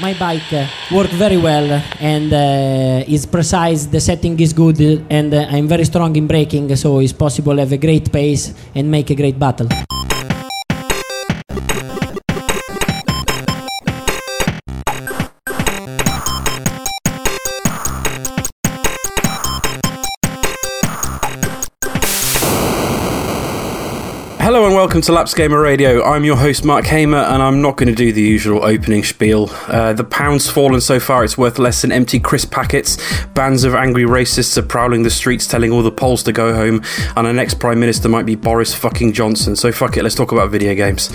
my bike uh, work very well and uh, is precise. The setting is good, and uh, I'm very strong in braking, so it's possible to have a great pace and make a great battle. Welcome to Lapsed Gamer Radio. I'm your host Mark Hamer, and I'm not going to do the usual opening spiel. Uh, the pound's fallen so far; it's worth less than empty crisp packets. Bands of angry racists are prowling the streets, telling all the Poles to go home, and our next prime minister might be Boris fucking Johnson. So fuck it, let's talk about video games.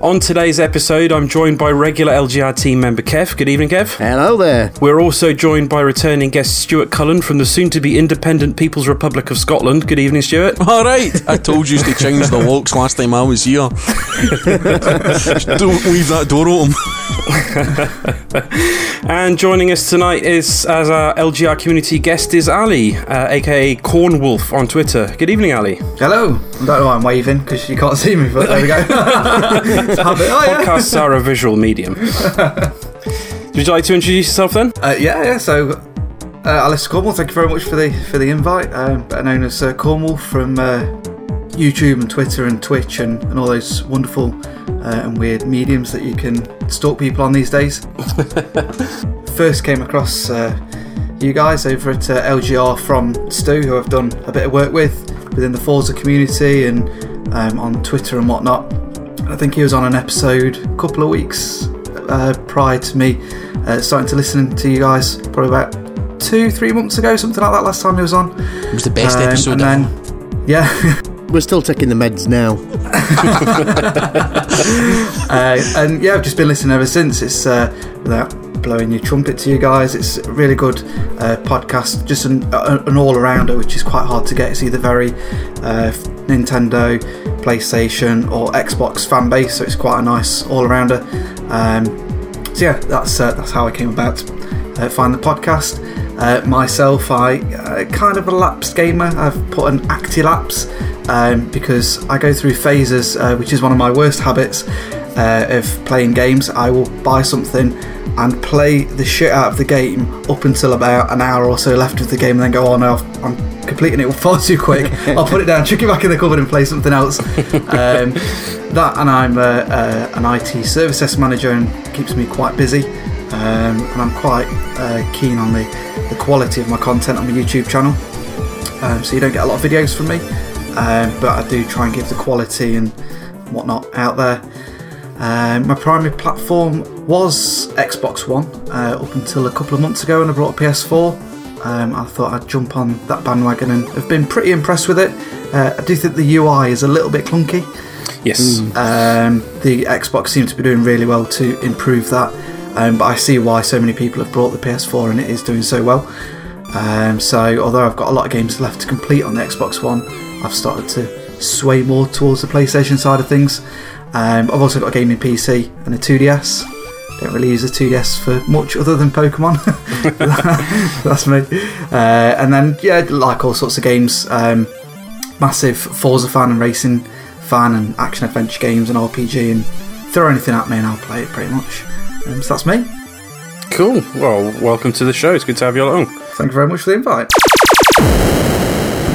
On today's episode, I'm joined by regular LGR team member Kev. Good evening, Kev. Hello there. We're also joined by returning guest Stuart Cullen from the soon-to-be independent People's Republic of Scotland. Good evening, Stuart. All right, I told you to change the locks last time I was here. Don't leave that door open. And joining us tonight is, as our LGR community guest, is Ali, uh, aka Cornwolf on Twitter. Good evening, Ali. Hello. I don't know why I'm waving because you can't see me, but there we go. Oh, yeah. Podcasts are a visual medium. Would you like to introduce yourself then? Uh, yeah, yeah. So, uh, Alice Cornwall, thank you very much for the for the invite. Um, better known as uh, Cornwolf from uh, YouTube and Twitter and Twitch and, and all those wonderful uh, and weird mediums that you can stalk people on these days. First came across uh, you guys over at uh, LGR from Stu, who I've done a bit of work with within the Forza community and um, on Twitter and whatnot. I think he was on an episode a couple of weeks uh, prior to me uh, starting to listen to you guys, probably about two, three months ago, something like that. Last time he was on, It was the best Um, episode and ever. then, yeah. We're still taking the meds now. Uh, and yeah, I've just been listening ever since. It's uh, without blowing your trumpet to you guys. It's a really good uh, podcast, just an, an all arounder, which is quite hard to get. It's either very uh, Nintendo, PlayStation, or Xbox fan base, so it's quite a nice all arounder. Um, so yeah, that's uh, that's how I came about uh, find the podcast. Uh, myself, I uh, kind of a lapsed gamer. I've put an acti-lapse um, because I go through phases, uh, which is one of my worst habits uh, of playing games. I will buy something and play the shit out of the game up until about an hour or so left of the game, and then go, "Oh no, I'm completing it far too quick." I'll put it down, chuck it back in the cupboard, and play something else. Um, that, and I'm uh, uh, an IT service desk manager, and keeps me quite busy. Um, and I'm quite uh, keen on the, the quality of my content on my YouTube channel. Um, so you don't get a lot of videos from me, um, but I do try and give the quality and whatnot out there. Um, my primary platform was Xbox One uh, up until a couple of months ago, when I brought a PS4. Um, I thought I'd jump on that bandwagon and have been pretty impressed with it. Uh, I do think the UI is a little bit clunky. Yes. Um, the Xbox seems to be doing really well to improve that, um, but I see why so many people have brought the PS4 and it is doing so well. Um, so, although I've got a lot of games left to complete on the Xbox One, I've started to sway more towards the PlayStation side of things. Um, I've also got a gaming PC and a 2DS. Don't really use the 2DS for much other than Pokemon. That's me. Uh, and then, yeah, like all sorts of games. Um, massive Forza fan and racing fan and action adventure games and RPG and throw anything at me and I'll play it pretty much. Um, so that's me. Cool. Well, welcome to the show. It's good to have you along. Thank you very much for the invite.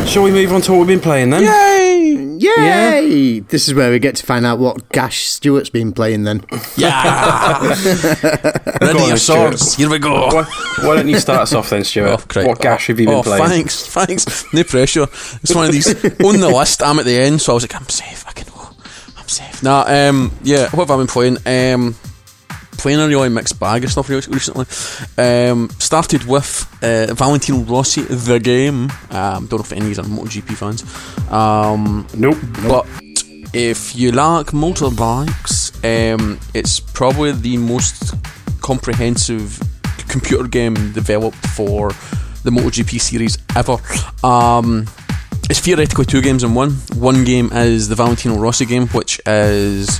Shall we move on to what we've been playing then? Yay! Yay! This is where we get to find out what Gash Stuart's been playing then. Yeah. Go Ready on, your swords. Here we go. Why, why don't you start us off then, Stuart? Oh, crap. what gash have you been oh, playing? Thanks, thanks. No pressure. It's one of these on the list. I'm at the end, so I was like, I'm safe. I can go. I'm safe. Nah, um, yeah. What have I been playing? Um, playing a really mixed bag of stuff recently. Um, started with uh, Valentino Rossi, the game. Um, don't know if any of these are MotoGP fans. Um, Nope. but if you like motorbikes, um, it's probably the most comprehensive computer game developed for the MotoGP series ever. Um, it's theoretically two games in one. One game is the Valentino Rossi game, which is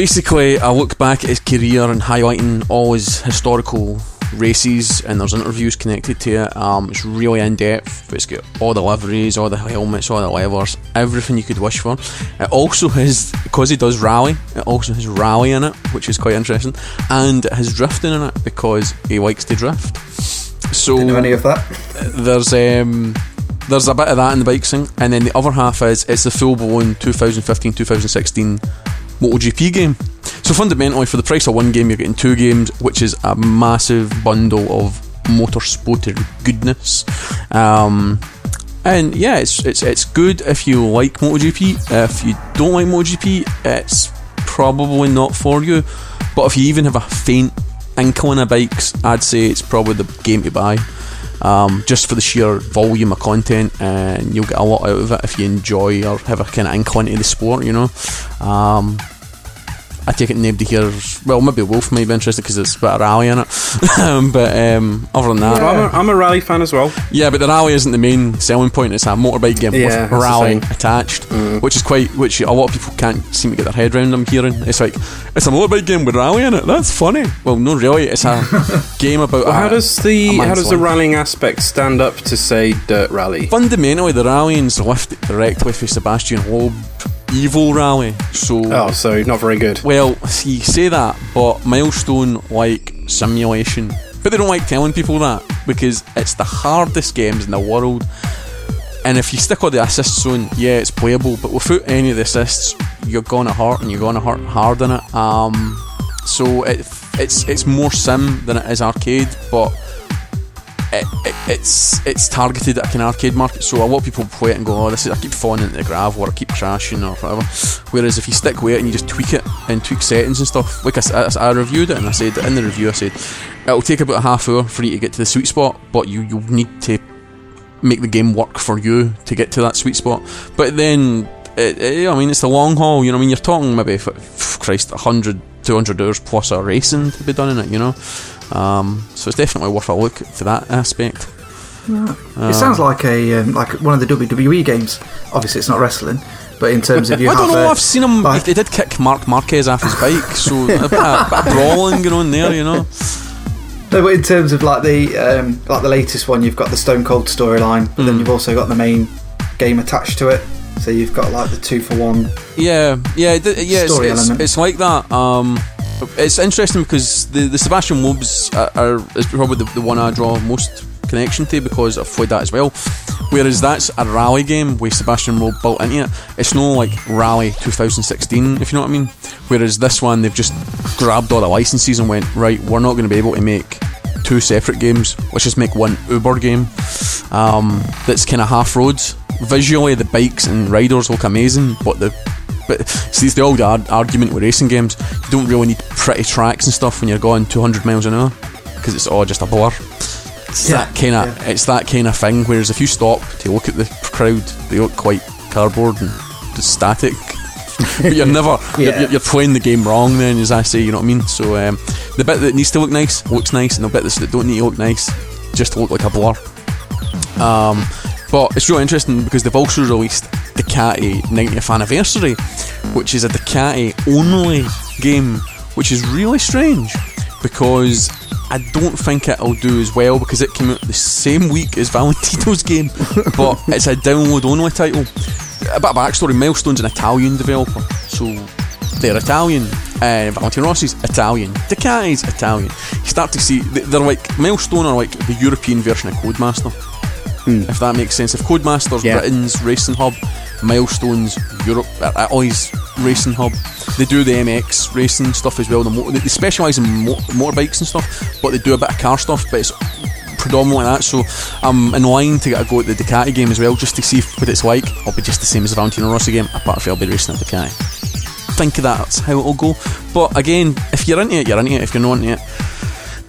basically a look back at his career and highlighting all his historical races and there's interviews connected to it. Um, it's really in depth. It's got all the liveries, all the helmets, all the levers, everything you could wish for. It also has, because he does rally, it also has rally in it, which is quite interesting, and it has drifting in it because he likes to drift. So Didn't know any of that. there's um there's a bit of that in the bike thing, and then the other half is it's the full blown 2015 2016 MotoGP game. So fundamentally, for the price of one game, you're getting two games, which is a massive bundle of motorsporter goodness. Um, and yeah, it's it's it's good if you like MotoGP. If you don't like MotoGP, it's probably not for you. But if you even have a faint inkling of bikes, I'd say it's probably the game to buy. Um, just for the sheer volume of content, and you'll get a lot out of it if you enjoy or have a kind of inkling to the sport, you know. Um, I take it nobody here. Well, maybe Wolf might be interested because it's a bit of rally in it. but um, other than that, I'm, a, I'm a rally fan as well. yeah, but the rally isn't the main selling point. It's a motorbike game Yeah, with rally attached, which is quite, which a lot of people can't seem to get their head around. I'm hearing it's like it's a motorbike game with rally in it. That's funny. Well, no, really, it's a game about. Well, how does the how does the rallying aspect stand up to say DiRT Rally? Fundamentally, the rallying's lifted directly for Sebastian Loeb, Evo rally. So Oh, so not very good. Well, see, you say that, but Milestone like simulation. But they don't like telling people that because it's the hardest games in the world. And if you stick on the assist zone, yeah, it's playable, but without any of the assists, you're gonna hurt and you're gonna hurt hard in it. Um, so it, it's it's more sim than it is arcade, but it, it, it's it's targeted at an arcade market. So a lot of people play it and go, "Oh, this is I keep falling into the gravel or I keep crashing or whatever." Whereas if you stick with it and you just tweak it and tweak settings and stuff, like I reviewed it and I said in the review, I said it'll take about a half hour for you to get to the sweet spot, but you you need to make the game work for you to get to that sweet spot. But then, it, it- I mean, it's the long haul. You know, I mean, you're talking maybe f- f- Christ, 100, 200 hours plus of racing to be done in it. You know, um, so it's definitely worth a look for that aspect. it sounds like a um, like one of the WWE games. Obviously, it's not wrestling, but in terms of you I don't have know. a- I've seen him. like- They did kick Marc Marquez off his bike, so a bit, of, bit of brawling going on there. You know. No, but in terms of like the um, like the latest one, you've got the Stone Cold storyline, but Mm. then you've also got the main game attached to it. So you've got like the two for one. Yeah, yeah, it, yeah. It's, Story it's, element. it's like that. Um, it's interesting because the the Sebastian Loebs are, are is probably the, the one I draw most connection to because I've played that as well. Whereas that's a rally game with Sebastian Loeb built into it. It's no like Rally 2016, if you know what I mean. Whereas this one, they've just grabbed all the licenses and went right. We're not going to be able to make two separate games. Let's just make one Uber game um, that's kind of half roads. Visually, the bikes and riders look amazing, but the but see, it's the old ar- argument with racing games. You don't really need pretty tracks and stuff when you're going 200 miles an hour because it's all just a blur. It's Yeah, that kind of yeah. it's that kind of thing. Whereas if you stop to look at the crowd, they look quite cardboard and just static. but you're never you're, you're playing the game wrong. Then, as I say, you know what I mean. So um, the bit that needs to look nice looks nice, and the bit that don't need to look nice just look like a blur. Um, but it's really interesting because they've also released Ducati 90th Anniversary, which is a Ducati only game, which is really strange because I don't think it'll do as well because it came out the same week as Valentino's game, but it's a download only title. A bit of backstory Milestone's an Italian developer, so they're Italian. Uh, Valentino Rossi's Italian. Ducati's Italian. You start to see they- they're like Milestone are like the European version of Codemaster. If that makes sense. If Codemaster's Yeah. Britain's racing hub, Milestone's Europe, uh, Italy's racing hub. They do the MX racing stuff as well. The mo- they specialise in mo- motorbikes and stuff, but they do a bit of car stuff. But it's predominantly that. So I'm in line to get a go at the Ducati game as well, just to see what it's like. It'll be just the same as the Valentino Rossi game, apart from I'll be racing a Ducati. Think of that, that's how it'll go. But again, if you're into it, you're into it. If you're not into it,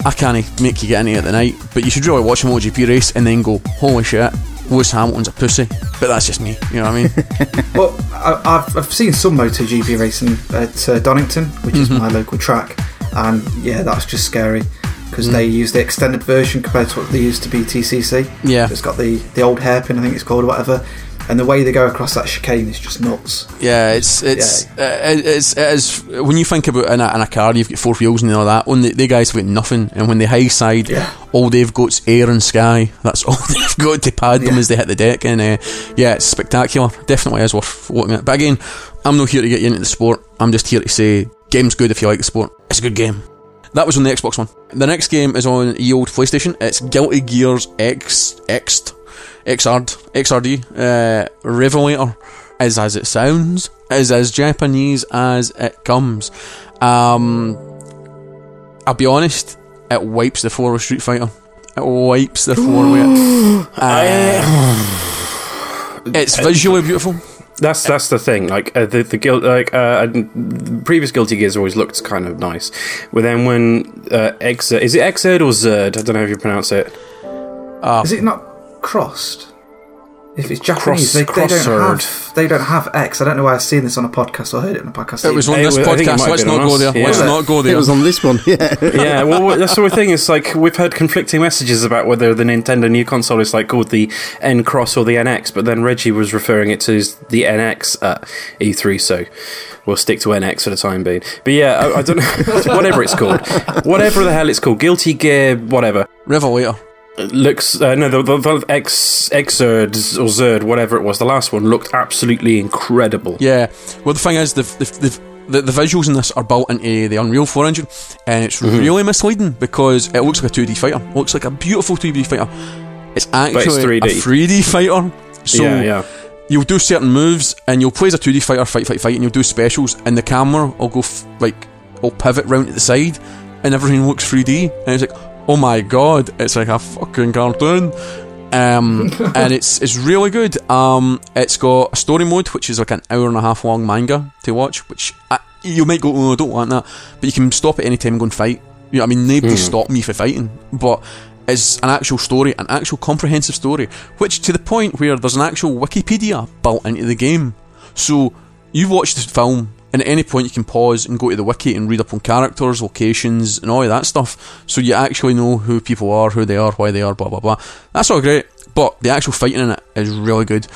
I can't make you get into it tonight. But you should really watch a MotoGP race and then go, holy shit, Lewis Hamilton's a pussy. But that's just me, you know what I mean? Well, I, I've, I've seen some MotoGP racing at uh, Donington, which is my local track, and yeah, that's just scary because they use the extended version compared to what they used to BTCC. Yeah. it's got the the old hairpin, I think it's called, or whatever. And the way they go across that chicane is just nuts. Yeah, it's it's uh, it's, it is when you think about in a, in a car, you've got four wheels and all that. When the, the guys have got nothing, and when they high side, Yeah. all they've got's air and sky. That's all they've got to pad them Yeah. as they hit the deck. And uh, yeah, it's spectacular. Definitely is worth looking at. But again, I'm not here to get you into the sport. I'm just here to say, game's good if you like the sport. It's a good game. That was on the Xbox One. The next game is on the old PlayStation. It's Guilty Gears X Xed, XRD, XRD, uh, Revelator. Is as it sounds, is as Japanese as it comes. Um, I'll be honest, it wipes the floor with Street Fighter. It wipes the floor with it. Uh, it's visually beautiful. That's that's the thing. Like uh, the the guild, like uh, the previous Guilty Gears always looked kind of nice, but then when uh, Exerd, is it Exerd or Zerd? I don't know how you pronounce it. Is it not crossed? If it's Japanese, Cross- they, they don't have they don't have X. I don't know why I've seen this on a podcast or heard it on a podcast. It was on It this was- it podcast. might Let's not on go us, there. yeah. Let's not go It was on this one, yeah. yeah, well, that's the thing. Is like we've heard conflicting messages about whether the Nintendo new console is like called the N Cross or the NX, but then Reggie was referring it to the NX at E3, so we'll stick to NX for the time being. But yeah, I, I don't know, whatever it's called, whatever the hell it's called, Guilty Gear, whatever. Revelator. Looks uh, no the, the, the X Xerd or Zerd whatever it was the last one looked absolutely incredible. Yeah. Well, the thing is, the the, the, the, the visuals in this are built into the Unreal 4 engine, and it's Mm-hmm. really misleading because it looks like a 2D fighter. It looks like a beautiful 2D fighter. It's actually 3D. a 3D fighter. So yeah, yeah. you'll do certain moves, and you'll play as a 2D fighter, fight, fight, fight, and you'll do specials, and the camera will go f- like, will pivot round to the side, and everything looks 3D, and it's like, oh my god, it's like a fucking cartoon. Um, and it's it's really good. Um, it's got a story mode, which is like an hour and a half long manga to watch, which I, you might go, oh, I don't want that, but you can stop at any time and go and fight. You know, what I mean, nobody stopped me for fighting, but it's an actual story, an actual comprehensive story, which to the point where there's an actual Wikipedia built into the game. So you watch the film, and at any point you can pause and go to the wiki and read up on characters, locations, and all of that stuff. So you actually know who people are, who they are, why they are, blah blah blah. That's all great, but the actual fighting in it is really good.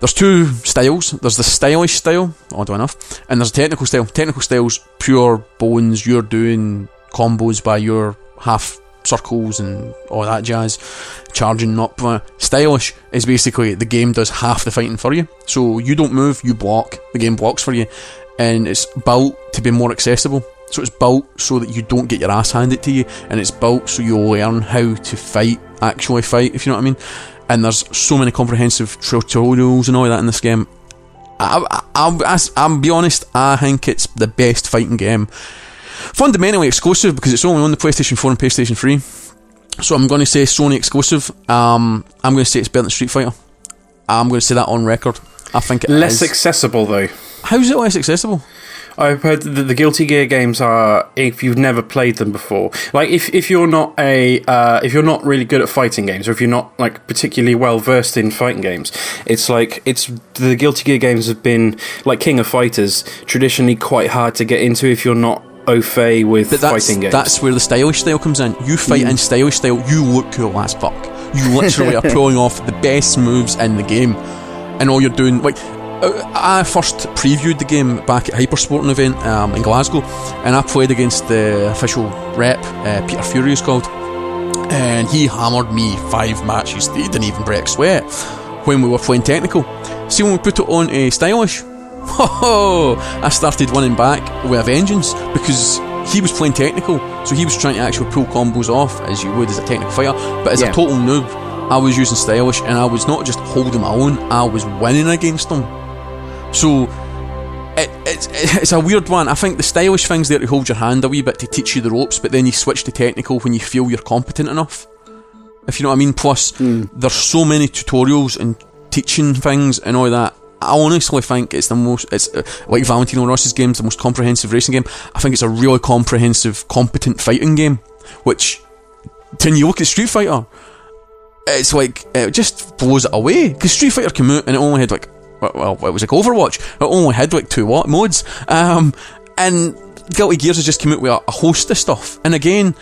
There's two styles. There's the stylish style, oddly enough, and there's a technical style. Technical style's pure bones. You're doing combos by your half circles and all that jazz, charging up. Uh, stylish is basically the game does half the fighting for you. So you don't move, you block. The game blocks for you, and it's built to be more accessible. So it's built so that you don't get your ass handed to you, and it's built so you'll learn how to fight, actually fight, if you know what I mean. And there's so many comprehensive tutorials and all that in this game. I, I, I'll, I'll be honest, I think it's the best fighting game. Fundamentally exclusive because it's only on the PlayStation 4 and PlayStation 3. So I'm going to say Sony exclusive. Um, I'm going to say it's better than Street Fighter. I'm going to say that on record. I think it Less is. accessible though. How's it less accessible? I've heard that the Guilty Gear games are if you've never played them before. Like if, if you're not a uh, if you're not really good at fighting games, or if you're not like particularly well versed in fighting games, it's like it's the Guilty Gear games have been like King of Fighters traditionally quite hard to get into if you're not au fait with But that's, fighting games. that's where the stylish style comes in. You fight Mm. in stylish style, you look cool as fuck. You literally are pulling off the best moves in the game. And all you're doing, like, uh, I first previewed the game back at Hypersporting event um, in Glasgow, and I played against the official rep, uh, Peter Fury is called, and he hammered me five matches. He didn't even break sweat when we were playing technical. See, when we put it on a stylish, Oh, I started winning back with a vengeance because he was playing technical, so he was trying to actually pull combos off as you would as a technical fighter. But as Yeah. a total noob, I was using stylish, and I was not just holding my own; I was winning against them. So it, it's it's a weird one. I think the stylish thing's there to hold your hand a wee bit to teach you the ropes, but then you switch to technical when you feel you're competent enough. If you know what I mean. Plus, hmm. there's so many tutorials and teaching things and all that. I honestly think it's the most. It's uh, like Valentino Rossi's game's the most comprehensive racing game. I think it's a really comprehensive, competent fighting game. Which, when you look at Street Fighter, it's like it just blows it away. Because Street Fighter came out and it only had like, well, it was like Overwatch. It only had like two what modes. Um, and Guilty Gears has just come out with a, a host of stuff. And again,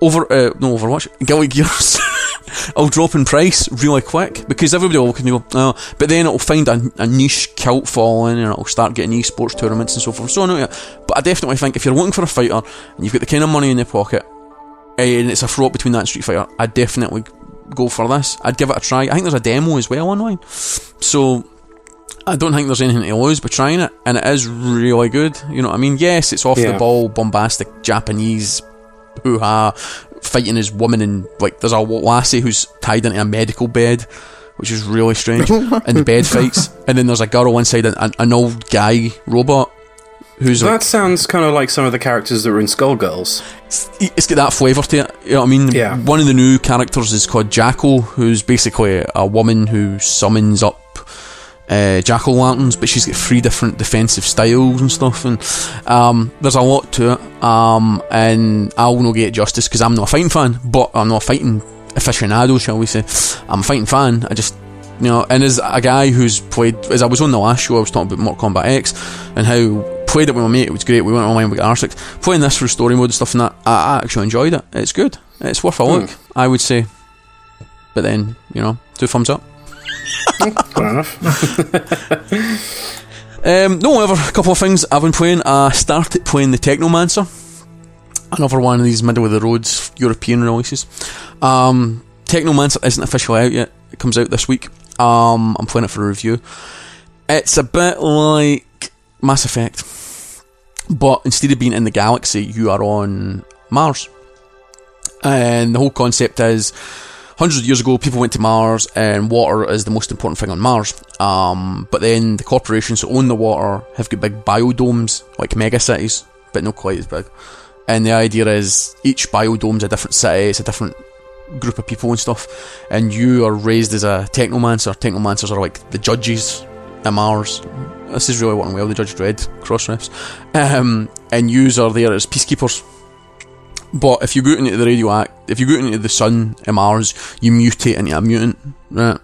over uh, no Overwatch, Guilty Gears it'll drop in price really quick because everybody will look and go, oh, but then it'll find a, a niche cult following and it'll start getting esports tournaments and so forth. So no, yeah. But I definitely think if you're looking for a fighter and you've got the kind of money in your pocket and it's a fraught between that and Street Fighter, I'd definitely go for this. I'd give it a try. I think there's a demo as well online. So I don't think there's anything to lose by trying it, and it is really good. You know what I mean? Yes, it's off Yeah. the ball, bombastic Japanese hoo ha, fighting his woman, and like there's a lassie who's tied into a medical bed, which is really strange, and the bed fights, and then there's a girl inside an, an, an old guy robot who's like, That sounds kind of like some of the characters that were in Skullgirls. it's got that flavour to it. You know what I mean? Yeah. One of the new characters is called Jackal, who's basically a woman who summons up uh, jack o' lanterns, but she's got three different defensive styles and stuff. And um, there's a lot to it. Um, and I'll not get justice because I'm not a fighting fan, but I'm not a fighting aficionado, shall we say? I'm a fighting fan. I just you know, and as a guy who's played, as I was on the last show, I was talking about Mortal Kombat X and how played it with my mate. It was great. We went online with R6, playing this for story mode and stuff, and that I, I actually enjoyed it. It's good. It's worth a look, I would say. But then, you know, two thumbs up. Fair enough. Um, no, however, a couple of things I've been playing. I started playing the Technomancer, another one of these middle of the roads European releases. Um, Technomancer isn't officially out yet. It comes out this week. Um, I'm playing it for a review. It's a bit like Mass Effect, but instead of being in the galaxy, you are on Mars. And the whole concept is hundreds of years ago, people went to Mars, and water is the most important thing on Mars. Um, but then the corporations who own the water have got big biodomes, like mega cities, but not quite as big. And the idea is each biodome's a different city, it's a different group of people and stuff. And you are raised as a technomancer. Technomancers are like the judges at Mars. This is really working well, the Judge Dredd cross refs. Um, and yous are there as peacekeepers. But if you go into the radioact, if you go into the sun in Mars, you mutate into a mutant, right?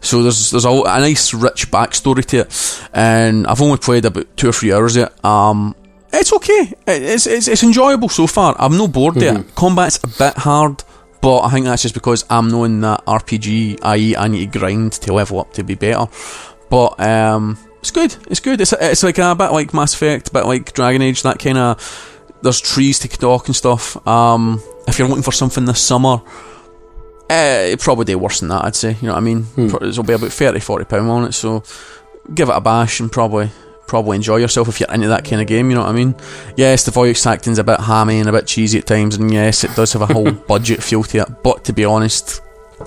So there's there's a, a nice rich backstory to it, and I've only played about two or three hours of it. Um, it's okay. It's it's, it's enjoyable so far. I'm no bored it. Combat's a bit hard, but I think that's just because I'm knowing that RPG, i.e., I need to grind to level up to be better. But um, it's good. It's good. It's it's like a bit like Mass Effect, a bit like Dragon Age. That kind of there's trees to talk and stuff. Um, if you're looking for something this summer, eh, probably worse than that. I'd say. You know what I mean? Pro- It'll be about 30 40 pound on it. So give it a bash and probably probably enjoy yourself if you're into that kind of game. You know what I mean? Yes, the voice acting's a bit hammy and a bit cheesy at times, and yes, it does have a whole budget feel to it. But to be honest.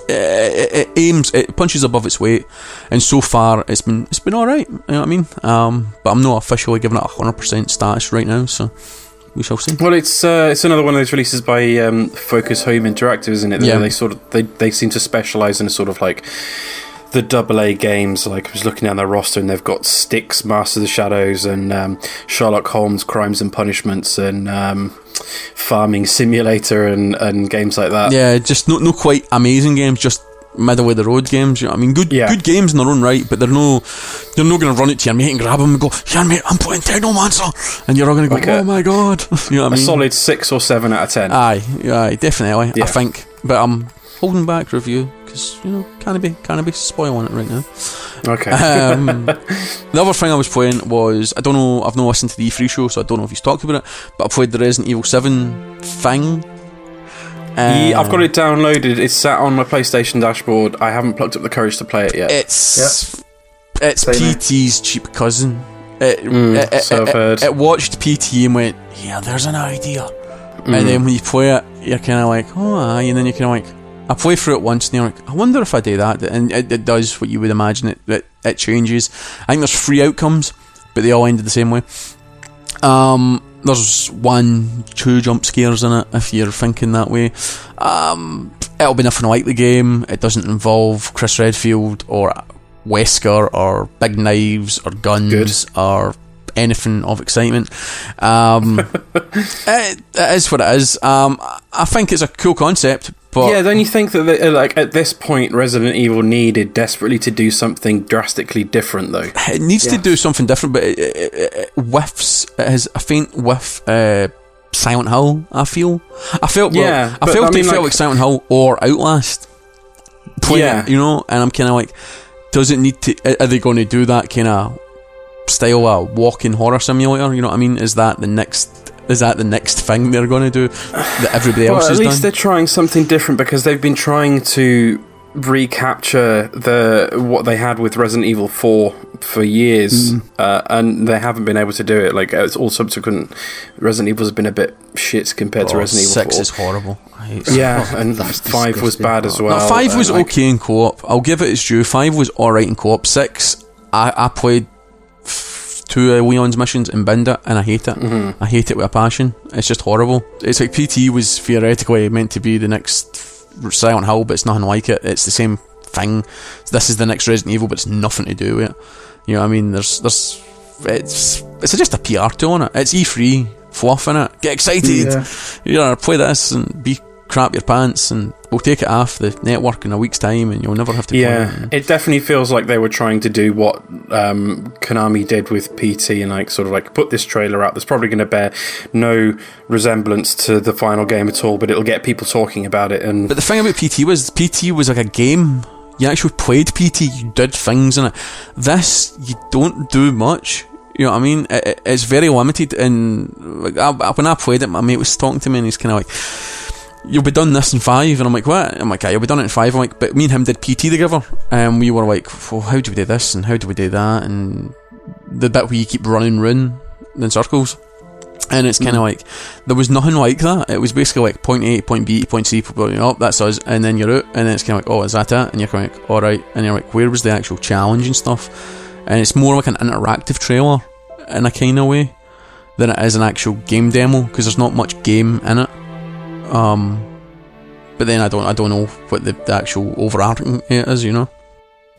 eh, It, it aims, it punches above its weight, and so far it's been it's been all right. You know what I mean? Um, but I'm not officially giving it a hundred percent status right now, so we shall see. Well, it's uh, it's another one of those releases by um, Focus Home Interactive, isn't it? Yeah. They sort of they, they seem to specialize in a sort of like the double A games. Like I was looking down their roster, and they've got Styx, Master of the Shadows, and um, Sherlock Holmes, Crimes and Punishments, and um, Farming Simulator, and, and games like that. Yeah, just not no quite amazing games, just middle of the road games. You know, what I mean, good, Yeah. good games in their own right, but they're no, they're not going to run it to your mate and grab them and go, "Here, mate, I'm playing Technomancer," and you're all going to go, Like a- "Oh my god!" you know what I A mean? A solid six or seven out of ten. Aye, aye, definitely. Yeah. I think, but I'm holding back review because you know, can't be, can't be spoiling it right now. okay. Um, the other thing I was playing was I don't know. I've not listened to the E3 show, so I don't know if he's talked about it. But I played the Resident Evil Seven thing. Yeah, I've Um, got it downloaded. It's sat on my PlayStation dashboard. I haven't plucked up the courage to play it yet. It's it's Same here. PT's cheap cousin. It, Mm, it, it, so I've it- it watched PT and went, yeah, there's an idea. Mm. And then when you play it, you're kind of like, oh, aye. And then you're kind of like, I play through it once and you're like, I wonder if I do that. And it, it does what you would imagine it, it, it changes. I think there's three outcomes, but they all ended the same way. Um, there's one, two jump scares in it if you're thinking that way. Um, it'll be nothing like the game. It doesn't involve Chris Redfield or Wesker or big knives or guns Good. or anything of excitement. Um, it, it is what it is. Um, I think it's a cool concept, but yeah, don't you think that, they, like at this point, Resident Evil needed desperately to do something drastically different, though? it needs to do something different. But it, it, it, it whiffs. It has a faint whiff. Uh, Silent Hill. I feel. I felt. well, Yeah, I but felt I mean, it felt like- like Silent Hill or Outlast. play Yeah. you know. And I'm kind of like, does it need to? Are they going to do that kind of style of walking horror simulator? You know what I mean? Is that the next? Is that the next thing they're going to do that everybody else Well, at least they're trying something different because they've been trying to recapture the what they had with Resident Evil 4 for years, uh, and they haven't been able to do it. Like it's all subsequent Resident Evils have been a bit shit compared to Oh, Resident Evil six 4. is horrible. Yeah, and five was bad as well. No, five was and, like, okay in co-op. I'll give it its due. Five was alright in co-op. Six, I, I played two of Leon's missions and binned it, and I hate it. Mm-hmm. I hate it with a passion. It's just horrible. It's like PT was theoretically meant to be the next Silent Hill, but it's nothing like it. It's the same thing. This is the next Resident Evil, but it's nothing to do with it. You know what I mean? There's, there's, it's, it's just a PR tool on it. It's E3 fluff in it. Get excited. Yeah. You know, play this and be crap your pants, and we'll take it off the network in a week's time, and you'll never have to Yeah, it. it definitely feels like they were trying to do what um, Konami did with PT and like sort of like put this trailer out that's probably going to bear no resemblance to the final game at all, but it'll get people talking about it. And But the thing about PT was PT was like a game. You actually played PT. You did things in it. This you don't do much. You know what I mean? It, it- it's very limited. And like, I, I- when I played it, my mate was talking to me, and he's kind of like, "You'll be done this in five. And I'm like, "What?" I'm like, "Yeah, you'll be done it in five. I'm like, "But me and him did PT together, and we were like, well, how do we do this and how do we do that?" And the bit where you keep running round in circles. And it's kind of mm. like there was nothing like that. It was basically like point A, point B, point C, point oh, that's us, and then you're out, and then it's kind of like, oh, is that it? And you're kind of like, all right, and you're like, where was the actual challenge and stuff? And it's more like an interactive trailer in a kind of way than it is an actual game demo because there's not much game in it. Um, but then I don't, I don't know what the, the actual overarching it is, you know.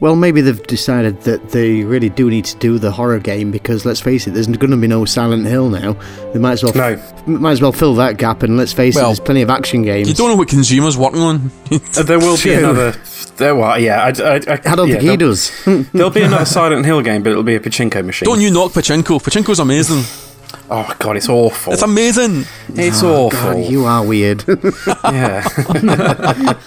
Well, maybe they've decided that they really do need to do the horror game because let's face it, there's going to be no Silent Hill now. They might as well, no, might as well fill that gap. And let's face it, there's plenty of action games. You don't know what Kojima's working on. Uh, there will be True. another. There, well, yeah, I, I, I, I don't yeah, think he does. There'll be another Silent Hill game, but it'll be a pachinko machine. don't you knock Pachinko? Pachinko's amazing. Oh god, it's awful. It's amazing. it's Oh, awful. God, you are weird. yeah.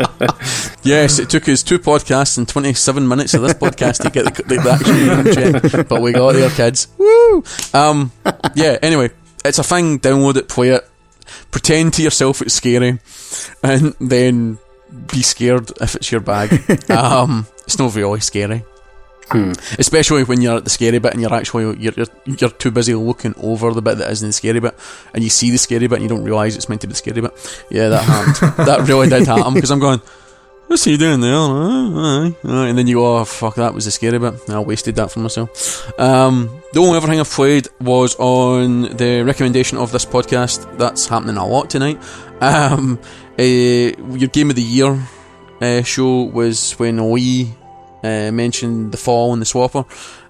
Yes, it took us two podcasts and 27 minutes of this podcast to get the, the, the actual check, but we got there, kids. Woo! Um, yeah, anyway, it's a thing, download it, play it, pretend to yourself it's scary, and then be scared if it's your bag. Um, it's not really scary. Especially when you're at the scary bit and you're actually you're, you're you're too busy looking over the bit that isn't the scary bit, and you see the scary bit and you don't realise it's meant to be the scary bit. Yeah, that happened. that really did happen because I'm going. What's he doing there? And then you go, oh, fuck, that was the scary bit. I wasted that for myself. Um, the only other thing I've played was on the recommendation of this podcast. That's happening a lot tonight. Um, uh, your Game of the Year uh, show was when Lee uh, mentioned The Fall and The Swapper.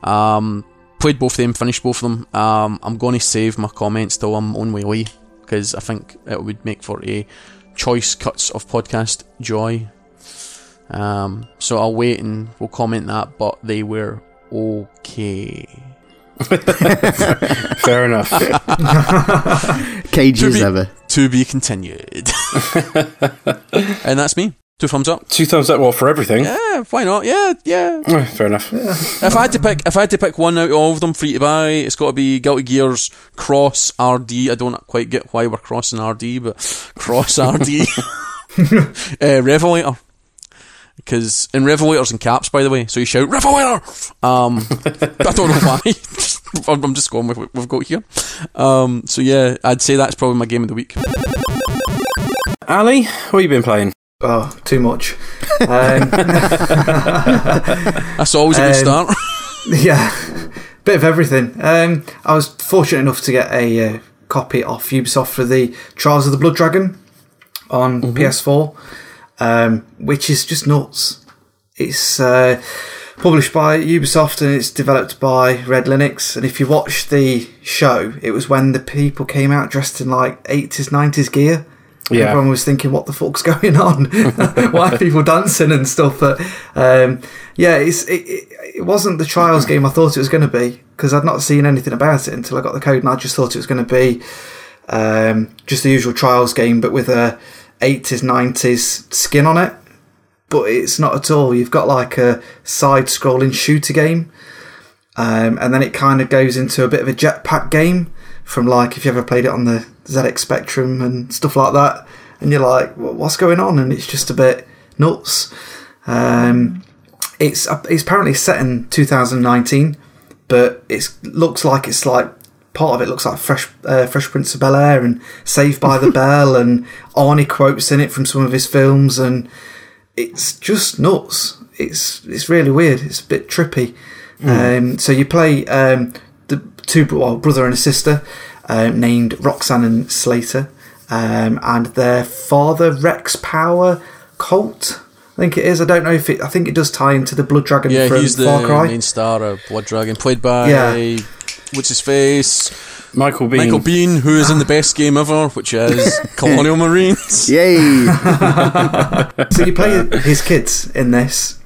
Um, played both of them, finished both of them. Um, I'm going to save my comments till I'm on with Lee because I think it would make for a choice cuts of podcast joy. Um, so I'll wait and we'll comment that, but they were okay. Fair enough. Cage To as be- ever. To be continued. and that's me. Two thumbs up. Two thumbs up. Well, for everything. Yeah, why not? Yeah, yeah. Eh, Fair enough. If I had to pick, if I had to pick one out of all of them free to buy, it's got to be Guilty Gears Cross RD. I don't quite get why we're crossing RD, but Cross RD. uh, Revelator. Because in Revelators in caps, by the way, so you shout Revelator. Um, I don't know why. I'm I'm just going with what we've got here. Um, so yeah, I'd say that's probably my game of the week. Ali, what have you been playing? Oh, too much. Um, That's always a good Um, start. yeah, bit of everything. Um, I was fortunate enough to get a uh, copy off Ubisoft for the Trials of the Blood Dragon on PS4, um, which is just nuts. It's uh, published by Ubisoft and it's developed by RedLynx. And if you watch the show, it was when the people came out dressed in like 80s, 90s gear. Yeah. Everyone was thinking, what the fuck's going on? Why are people dancing and stuff? But um, yeah, it's, it, it, wasn't the Trials game I thought it was going to be because I'd not seen anything about it until I got the code and I just thought it was going to be um, just the usual Trials game but with a 80s, 90s skin on it. but it's not at all. You've got like a side-scrolling shooter game, um, and then it kind of goes into a bit of a jetpack game from like if you ever played it on the ZX Spectrum and stuff like that, and you're like, what's going on? And it's just a bit nuts. Um, it's it's apparently set in 2019, but it looks like it's like part of it looks like Fresh uh, Fresh Prince of Bel Air and Saved by the Bell and Arnie quotes in it from some of his films, and it's just nuts. It's it's really weird. It's a bit trippy. Mm. Um, so you play um, the two well, brother and a sister um, named Roxanne and Slater, um, and their father Rex Power Colt. I think it is. I don't know if it. I think it does tie into the Blood Dragon. Yeah, from he's the Far Cry. main star of Blood Dragon, played by Yeah. what's his face, Michael Biehn. Michael Biehn, who is in the best game ever, which is Colonial Marines. Yay! so you play his kids in this,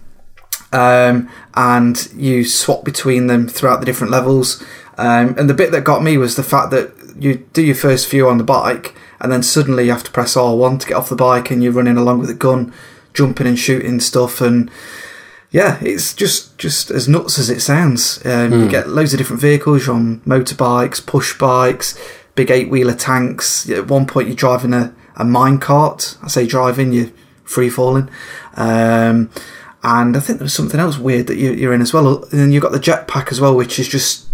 um, and you swap between them throughout the different levels. Um, and the bit that got me was the fact that you do your first few on the bike, and then suddenly you have to press R1 to get off the bike, and you're running along with a gun, jumping and shooting stuff, and yeah, it's just just as nuts as it sounds. Um, You get loads of different vehicles. You're on motorbikes, push bikes, big eight wheeler tanks. At one point, you're driving a, a mine cart. I say driving, you're free falling. Um, and I think there was something else weird that you, you're in as well. And then you've got the jetpack as well, which is just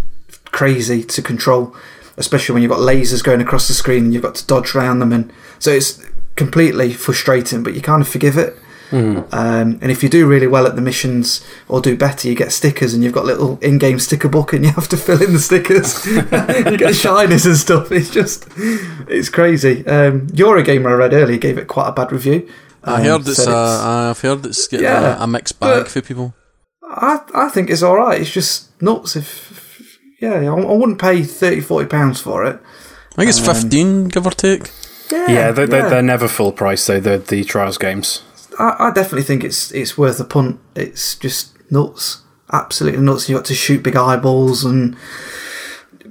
crazy to control, especially when you've got lasers going across the screen and you've got to dodge around them. And so it's completely frustrating, but you kind of forgive it. Um, and if you do really well at the missions or do better, you get stickers and you've got little in-game sticker book and you have to fill in the stickers. you get shinies and stuff. It's just, it's crazy. Um, gamer I read earlier gave it quite a bad review. I Um, heard it's, said uh, I've heard it's getting Yeah, a, a mixed bag for people. I, I think it's all right. It's just nuts. If yeah, I, I wouldn't pay 30 40 pounds for it. I think it's fifteen, give or take. Yeah, Yeah, they're, they're, yeah. they're never full price though. The the Trials games. I, I definitely think it's it's worth a punt. It's just nuts, absolutely nuts. You got to shoot big eyeballs, and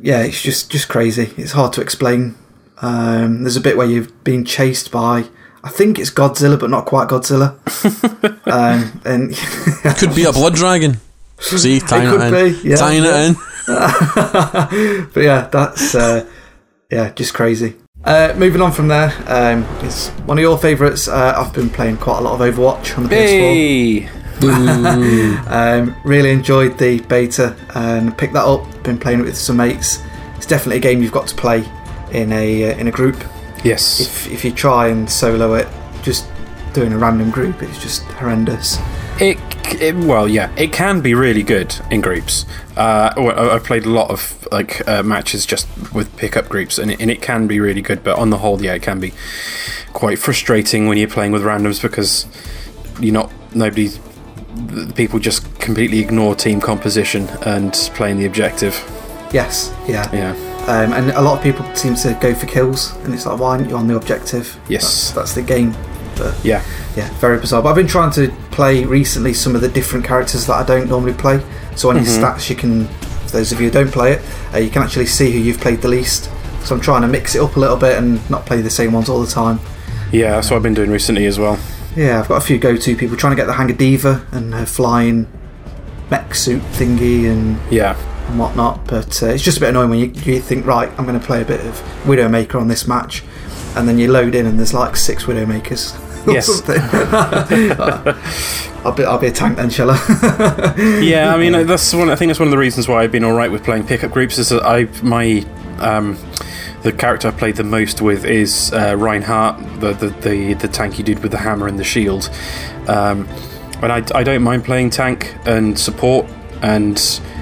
yeah, it's just just crazy. It's hard to explain. Um, there's a bit where you've been chased by. I think it's Godzilla, but not quite Godzilla. um, and Could be a blood dragon. See, tying it, could in. be, yeah, tying yeah. it in. but yeah, that's uh, yeah, just crazy. Uh, moving on from there, um, it's one of your favourites. Uh, I've been playing quite a lot of Overwatch on the PS4. Hey, Um, really enjoyed the beta and picked that up. Been playing it with some mates. It's definitely a game you've got to play in a uh, in a group. yes. If if you try and solo it, just doing a random group, it's just horrendous. It, it well, yeah, it can be really good in groups. Uh, I- I've played a lot of like uh, matches just with pickup groups, and it, and it can be really good. But on the whole, yeah, it can be quite frustrating when you're playing with randoms because you're not nobody. The people just completely ignore team composition and playing the objective. Yes, yeah. Yeah. Um, and a lot of people seem to go for kills, and it's like, why aren't you on the objective? Yes. that's, that's the game. But Yeah. yeah, very bizarre. But I've been trying to play recently some of the different characters that I don't normally play. So on your stats, you can, for those of you who don't play it, uh, you can actually see who you've played the least. So I'm trying to mix it up a little bit and not play the same ones all the time. Yeah, that's what I've been doing recently as well. Yeah, I've got a few go-to people trying to get the hang of D.Va and her flying mech suit thingy and Yeah. and whatnot. But uh, it's just a bit annoying when you, you think, right, I'm going to play a bit of Widowmaker on this match, and then you load in and there's like six Widowmakers. Yes. I'll be I'll be a tank then, shall I? yeah, I mean that's one. I think that's one of the reasons why I've been all right with playing pickup groups. Is that I my um, the character I played the most with is uh, Reinhardt, the, the the the tanky dude with the hammer and the shield. Um, and I, I don't mind playing tank and support. And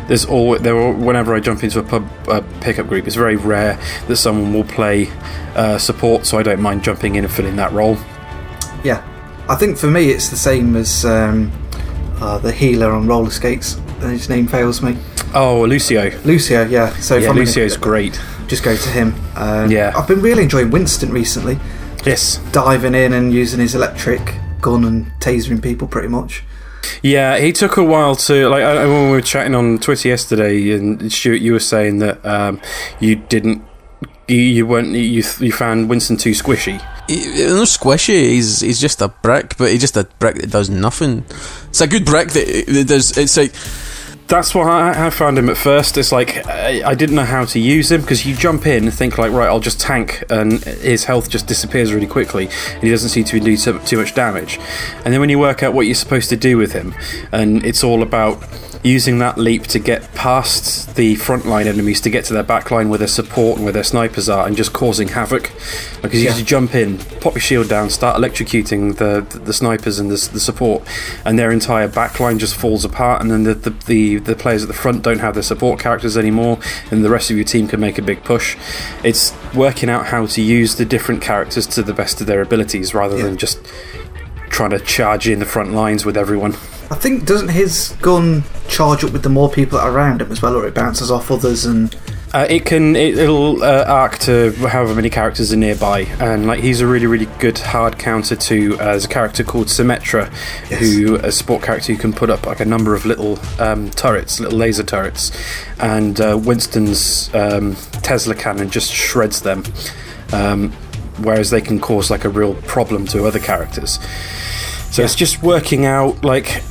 there's all there. Are, whenever I jump into a pub a pickup group, it's very rare that someone will play uh, support. So I don't mind jumping in and filling that role. Yeah, I think for me it's the same as um, uh, the healer on roller skates. His name fails me. Oh, Lucio. Lucio, yeah. So Yeah, I'm gonna great. Just go to him. Um, Yeah. I've been really enjoying Winston recently. Yes. Diving in and using his electric gun and tasering people pretty much. Yeah, he took a while to like. I- when we were chatting on Twitter yesterday, and Stuart, you were saying that um, you didn't, you, you weren't, you you found Winston too squishy. No squishy. He's he's just a brick, but he's just a brick that does nothing. It's a good brick that, that does. It's like That's what I, I found him at first. It's like I, I didn't know how to use him because you jump in and think like, right, I'll just tank, and his health just disappears really quickly, and he doesn't seem to do too much damage. And then when you work out what you're supposed to do with him, and it's all about using that leap to get past the frontline enemies to get to their backline where their support and where their snipers are, and just causing havoc. Because you Yeah. just jump in, pop your shield down, start electrocuting the the, the snipers and the, the support, and their entire backline just falls apart. And then the, the the the players at the front don't have their support characters anymore, and the rest of your team can make a big push. It's working out how to use the different characters to the best of their abilities, rather Yeah. than just trying to charge in the front lines with everyone. I think doesn't his gun charge up with the more people that are around him as well, or it bounces off others and Uh, it can it, it'll uh, arc to however many characters are nearby, and like he's a really really good hard counter to uh, there's a character called Symmetra, who a sport character who can put up like a number of little um, turrets, little laser turrets, and uh, Winston's um, Tesla cannon just shreds them, um, whereas they can cause like a real problem to other characters. So it's just working out like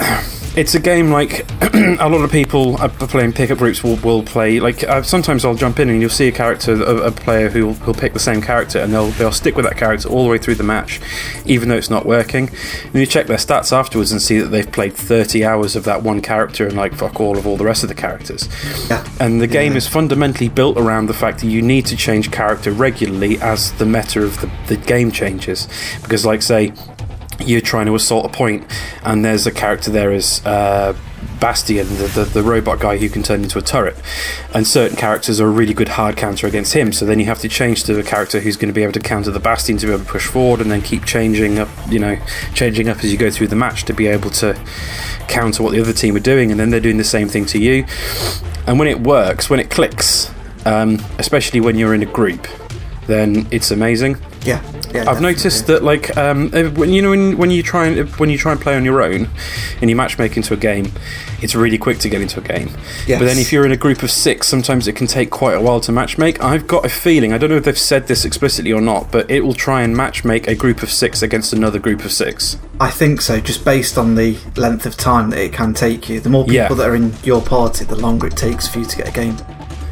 it's a game like a lot of people are playing pickup groups will, will play like uh, sometimes I'll jump in and you'll see a character a, a player who will pick the same character and they'll they'll stick with that character all the way through the match even though it's not working. And you check their stats afterwards and see that they've played 30 hours of that one character and like fuck all of all the rest of the characters. Yeah, and the game is fundamentally built around the fact that you need to change character regularly as the meta of the, the game changes. Because, like, say, you're trying to assault a point, and there's a character there as uh, Bastion, the, the, the robot guy who can turn into a turret. And certain characters are a really good hard counter against him, so then you have to change to a character who's going to be able to counter the Bastion to be able to push forward, and then keep changing up, you know, changing up as you go through the match to be able to counter what the other team are doing, and then they're doing the same thing to you. And when it works, when it clicks, um, especially when you're in a group, then it's amazing. yeah, yeah. I've noticed that, like, um, eh, when you know when, when you try and when you try and play on your own, and you matchmake into a game, it's really quick to get into a game. Yes. But then if you're in a group of six, sometimes it can take quite a while to matchmake. I've got a feeling I don't know if they've said this explicitly or not, but it will try and matchmake a group of six against another group of six. I think so, just based on the length of time that it can take you. The more people Yeah. that are in your party, the longer it takes for you to get a game.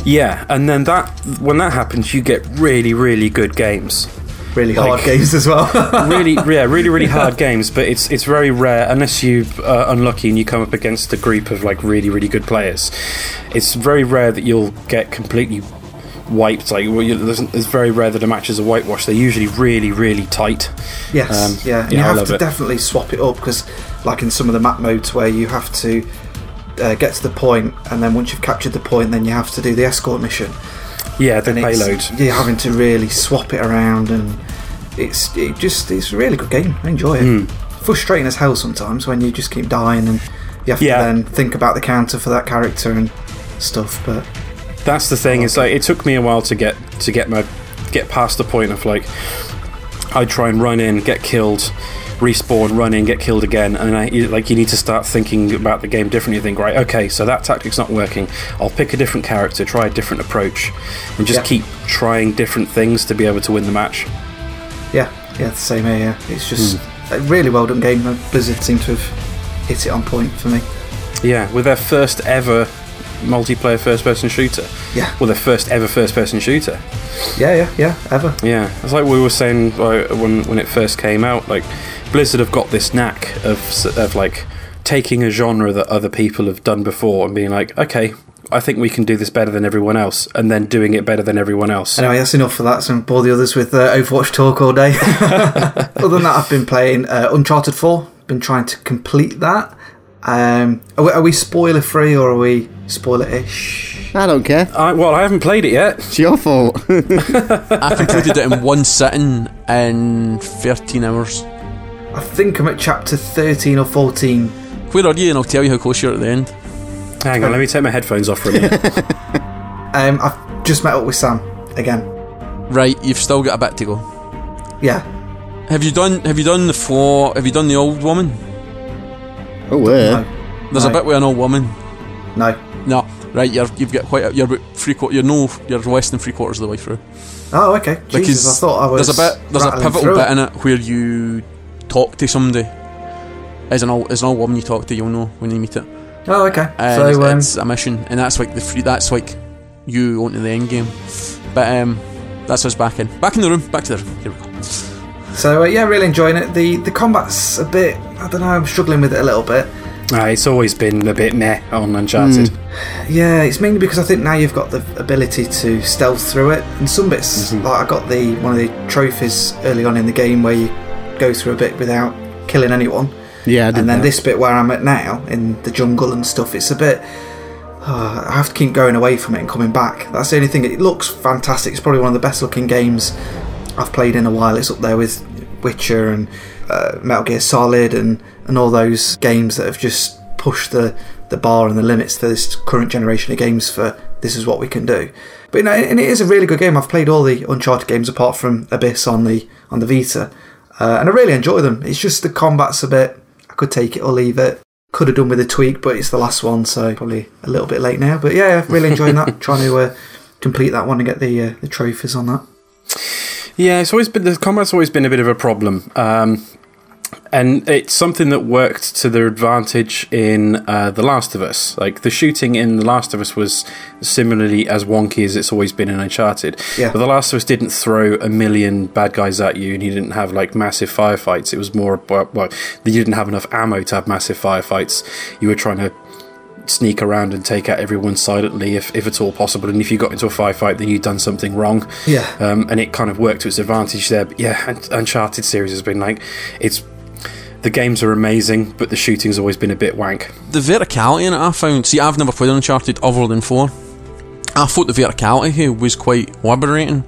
Yeah, and then that when that happens, you get really really good games. Really Like- hard games as well. really, yeah, really, really hard games. But it's it's very rare unless you are unlucky and you come up against a group of like really, really good players. It's very rare that you'll get completely wiped. Like, well, you, it's very rare that a match is a whitewash. They're usually really, really tight. Yes, Um, yeah. And yeah, you have to it. definitely swap it up because, like in some of the map modes where you have to uh, get to the point, and then once you've captured the point, then you have to do the escort mission. Yeah, the And payload. You're having to really swap it around, and it's it just it's a really good game. I enjoy it. Hmm. Frustrating as hell sometimes when you just keep dying and you have Yeah. to then think about the counter for that character and stuff. But That's the thing. It's like it took me a while to get to get my get past the point of like I'd try and run in, get killed, respawn, run in, get killed again, and I, you- like you need to start thinking about the game differently. You think, right, okay, so that tactic's not working. I'll pick a different character, try a different approach, and just Yeah. keep trying different things to be able to win the match. yeah, yeah, the same here. Yeah. It's just Hmm. a really well done game. Blizzard seem to have hit it on point for me. Yeah, with their first ever multiplayer first-person shooter. Yeah, Well, their first ever first-person shooter. yeah, yeah, yeah. Ever. Yeah, it's like we were saying like, when when it first came out. Like Blizzard have got this knack of of like taking a genre that other people have done before and being like, okay, I think we can do this better than everyone else, and then doing it better than everyone else. Anyway, that's enough for that. So bore the others with uh, Overwatch talk all day. Other than that, I've been playing uh, Uncharted 4. Been trying to complete that. Um, are, we, are we spoiler free or are we spoiler ish? I don't care. I, well, I haven't played it yet. It's your fault. I completed it in one sitting in 13 hours. I think I'm at chapter 13 or 14. Where are you? And I'll tell you how close you're at the end. Hang on, let me take my headphones off for a minute. Um, I've just met up with Sam again. Right, you've still got a bit to go. Yeah. Have you done? Have you done the four? Have you done the old woman? Oh, where? There's No. a bit with an old woman. No. No, right. You're you've got quite. A, you're about three quarter. You're no. You're less than three quarters of the way through. Oh, okay. Because Jesus, I thought I was. there's a bit. There's a pivotal bit it. in it where you talk to somebody. As an old, as an old woman you talk to, you'll know when you meet it. Oh, okay. And so, it's, um, it's a mission, and that's like the free. That's like you onto the end game. But um, that's us back in. Back in the room. Back to the room. Here we go. So uh, yeah, really enjoying it. The the combat's a bit. I don't know. I'm struggling with it a little bit. Ah, it's always been a bit meh on Uncharted. Yeah, it's mainly because I think now you've got the ability to stealth through it, and some bits Mm-hmm. like I got the one of the trophies early on in the game where you go through a bit without killing anyone, Yeah, and then that. this bit where I'm at now in the jungle and stuff, it's a bit. uh, I have to keep going away from it and coming back. That's the only thing. It looks fantastic. It's probably one of the best looking games I've played in a while. It's up there with Witcher and uh, Metal Gear Solid and, and all those games that have just pushed the, the bar and the limits to this current generation of games for this is what we can do. But you know, and it is a really good game. I've played all the Uncharted games apart from Abyss on the on the Vita, uh, and I really enjoy them. It's just the combat's a bit. I could take it or leave it. Could have done with a tweak, but it's the last one, so probably a little bit late now. But yeah, really enjoying that. Trying to uh, complete that one and get the uh, the trophies on that. Yeah, it's always been the combat's always been a bit of a problem, um, and it's something that worked to their advantage in uh, The Last of Us. Like the shooting in The Last of Us was similarly as wonky as it's always been in Uncharted. Yeah. But The Last of Us didn't throw a million bad guys at you, and you didn't have like massive firefights. It was more about well, you didn't have enough ammo to have massive firefights. You were trying to sneak around and take out everyone silently if, if at all possible. And if you got into a firefight, then you'd done something wrong. Yeah. Um, and it kind of worked to its advantage there. But yeah, Uncharted series has been like, it's the games are amazing, but the shooting's always been a bit wank. The verticality in it, I found. See, I've never played Uncharted other than four. I thought the verticality here was quite liberating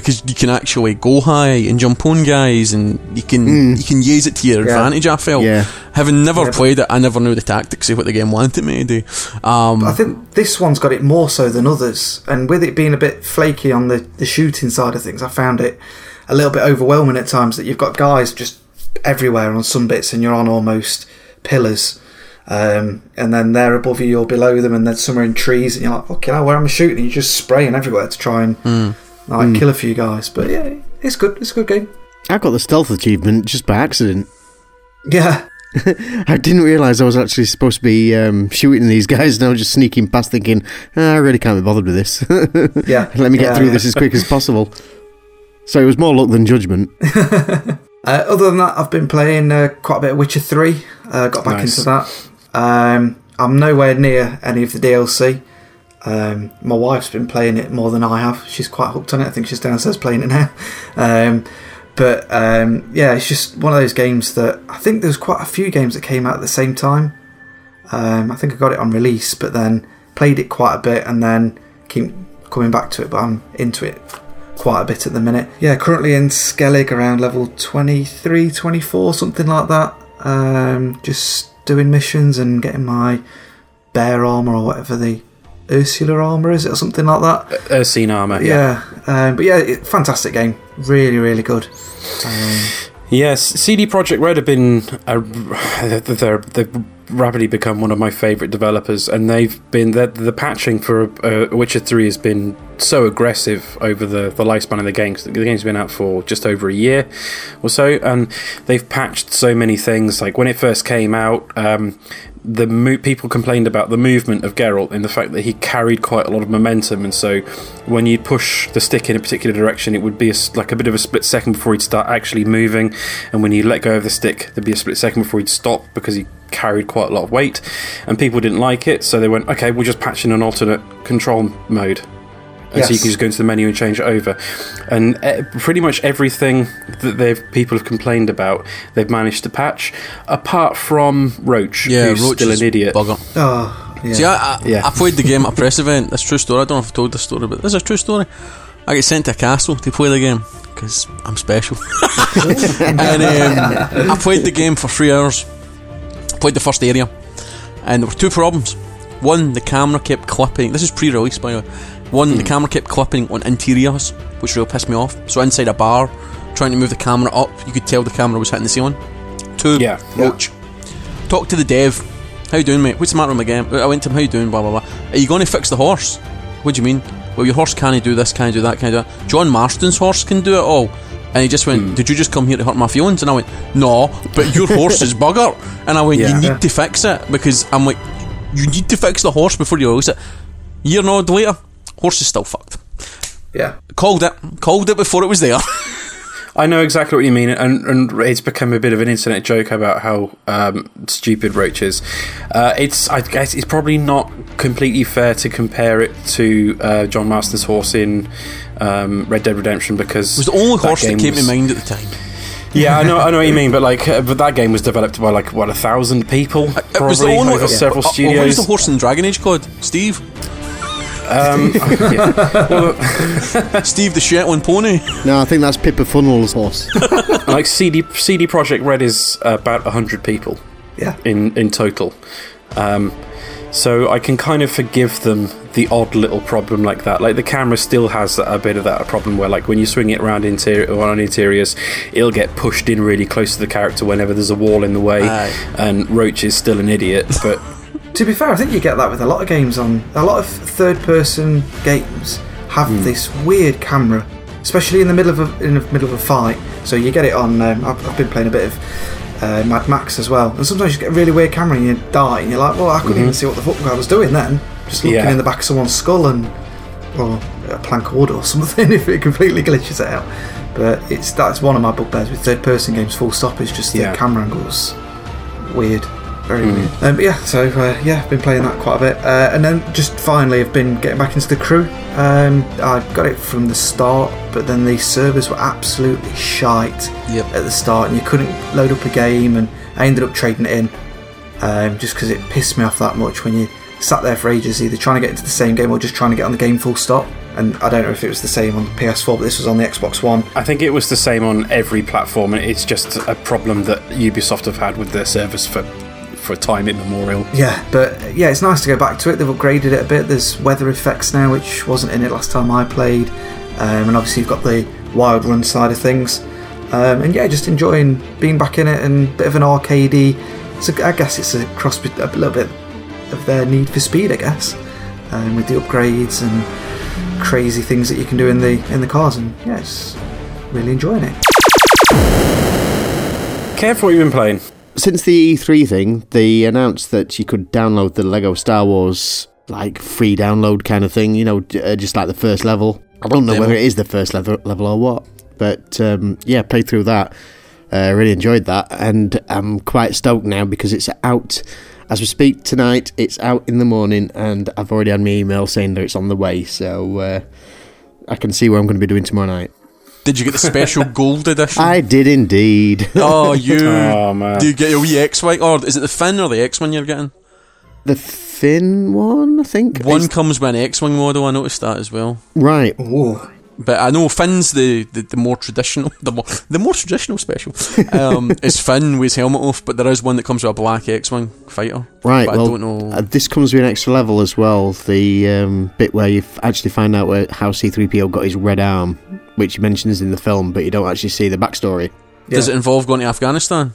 because you can actually go high and jump on guys, and you can you can use it to your Yeah. advantage. I felt. Yeah. Having never Yeah, played it, I never knew the tactics of what the game wanted me to do. Um, I think this one's got it more so than others, and with it being a bit flaky on the, the shooting side of things, I found it a little bit overwhelming at times. That you've got guys just everywhere on some bits, and you're on almost pillars, um, and then they're above you, you're below them, and then some are in trees, and you're like, okay, now where am I shooting? You're just spraying everywhere to try and like kill a few guys. But yeah, it's good. It's a good game. I got the stealth achievement just by accident. Yeah, I didn't realise I was actually supposed to be um, shooting these guys, and I was just sneaking past, thinking, "Ah, "I really can't be bothered with this. yeah. Let me get Yeah, through yeah. this as quick as possible." So it was more luck than judgment. Uh, other than that, I've been playing uh, quite a bit of Witcher 3. Uh, got back Nice. into that. Um, I'm nowhere near any of the DLC. Um, my wife's been playing it more than I have. She's quite hooked on it. I think she's downstairs playing it now. Um, but um, yeah, it's just one of those games that I think there's quite a few games that came out at the same time. Um, I think I got it on release, but then played it quite a bit and then keep coming back to it. But I'm into it quite a bit at the minute. Yeah, currently in Skellig around level 23, 24, something like that. Um, just doing missions and getting my bear armor or whatever the Ursula armor is it or something like that. Ursine armor. Yeah. Yeah, um, but yeah, it, fantastic game. Really, really good. Um, Yes, CD Projekt Red have been a, they're they've rapidly become one of my favourite developers, and they've been the the patching for uh, Witcher Three has been so aggressive over the, the lifespan of the game. The game's been out for just over a year or so, and they've patched so many things. Like when it first came out, um, the mo- people complained about the movement of Geralt in the fact that he carried quite a lot of momentum, and so when you push the stick in a particular direction, it would be a like a bit of a split second before he'd start actually moving, and when you let go of the stick, there'd be a split second before he'd stop because he carried quite a lot of weight, and people didn't like it, so they went, okay, we'll just patch in an alternate control mode. And so you can just go into the menu and change it over, and uh, pretty much everything that they've people have complained about, they've managed to patch, apart from Roach, yeah, who's Roach still is an idiot. Bugger. oh, yeah. See, I, I, Yeah. I played the game at a press event. That's a true story. I don't know if I've told this story, but this is a true story. I get sent to a castle to play the game because I'm special. and um, I played the game for three hours. Played the first area, and there were two problems. One, the camera kept clipping. This is pre-release, by the way. One, the camera kept clipping on interiors, which really pissed me off. So inside a bar, trying to move the camera up, you could tell the camera was hitting the ceiling. Two, Yeah. Roach. Talk to the dev. How you doing, mate? What's the matter with my game? I went to him. How you doing? Blah blah blah. Are you going to fix the horse? What do you mean? Well, your horse can't do this, can't do that, can't do that. John Marston's horse can do it all. And he just went, Hmm. Did you just come here to hurt my feelings? And I went, No, but your horse is bugger. And I went, Yeah. You need to fix it because I'm like, You need to fix the horse before you release it. Year and a half later, horse is still fucked. Yeah. Called it. Called it before it was there. I know exactly what you mean, and, and it's become a bit of an internet joke about how um, stupid Roach is. Uh, it's, I guess, it's probably not completely fair to compare it to uh, John Marston's horse in um, Red Dead Redemption because It was the only horse that came to mind at the time. Yeah, I know, I know what you mean, but like, uh, but that game was developed by like what a thousand people, It probably was the only over several uh, uh, studios. What was the horse in Dragon Age called? Steve? Um, yeah. Steve the Shetland pony? No, I think that's Pippa Funnell's horse. like CD CD Projekt Red is about hundred people. Yeah. in in total. Um, so I can kind of forgive them the odd little problem like that. Like the camera still has a bit of that problem where, like, when you swing it around interior or on interiors, it'll get pushed in really close to the character whenever there's a wall in the way. Aye. And Roach is still an idiot, but To be fair, I think you get that with a lot of games on a lot of third-person games have Hmm. this weird camera, especially in the middle of a, in the middle of a fight. So you get it on. Um, I've, I've been playing a bit of uh, Mad Max as well, and sometimes you get a really weird camera and you die, and you're like, well, I couldn't even see what the fuck I was doing then. Just looking Mm-hmm. Yeah. in the back of someone's skull and or a plank wood or something if it completely glitches it out. But it's that's one of my bugbears with third-person games. Full stop is just the Yeah. camera angles weird, very Mm. Um, but yeah, so uh, yeah, I've been playing that quite a bit, uh, and then just finally, I've been getting back into the crew. Um, I got it from the start, but then the servers were absolutely shite Yep. at the start, and you couldn't load up a game, and I ended up trading it in um, just because it pissed me off that much when you sat there for ages, either trying to get into the same game or just trying to get on the game full stop. And I don't know if it was the same on the PS4, but this was on the Xbox One. I think it was the same on every platform. It's just a problem that Ubisoft have had with their service for for a time immemorial. Yeah, but yeah, it's nice to go back to it. They've upgraded it a bit. There's weather effects now, which wasn't in it last time I played, um, and obviously you've got the wild run side of things. Um, and yeah, just enjoying being back in it and a bit of an arcadey. So I guess it's a cross a little bit of their need for speed, I guess, um, with the upgrades and crazy things that you can do in the in the cars. And yeah, really enjoying it. Kev, what you've you been playing? Since the E3 thing, they announced that you could download the Lego Star Wars like free download kind of thing. You know, uh, just like the first level. I don't know Demo. whether it is the first level level or what, but um, yeah, played through that. Uh, really enjoyed that, and I'm quite stoked now because it's out as we speak tonight. It's out in the morning, and I've already had my email saying that it's on the way. So uh, I can see what I'm going to be doing tomorrow night. Did you get the special gold edition? I did indeed. oh, you. Oh man, Do you get a wee X Wing? Or is it the Finn or the X Wing you're getting? the Finn one, I think. One It's- comes with an X Wing model, I noticed that as well. right. Whoa. But I know Finn's the, the, the more traditional, the more the more traditional special. Um, is Finn with his helmet off, but there is one that comes with a black X-wing fighter. Right, But I don't know. uh, this comes with an extra level as well. The um, bit where you f- actually find out where, how C3PO got his red arm, which he mentions in the film, but you don't actually see the backstory. Does it involve going to Afghanistan?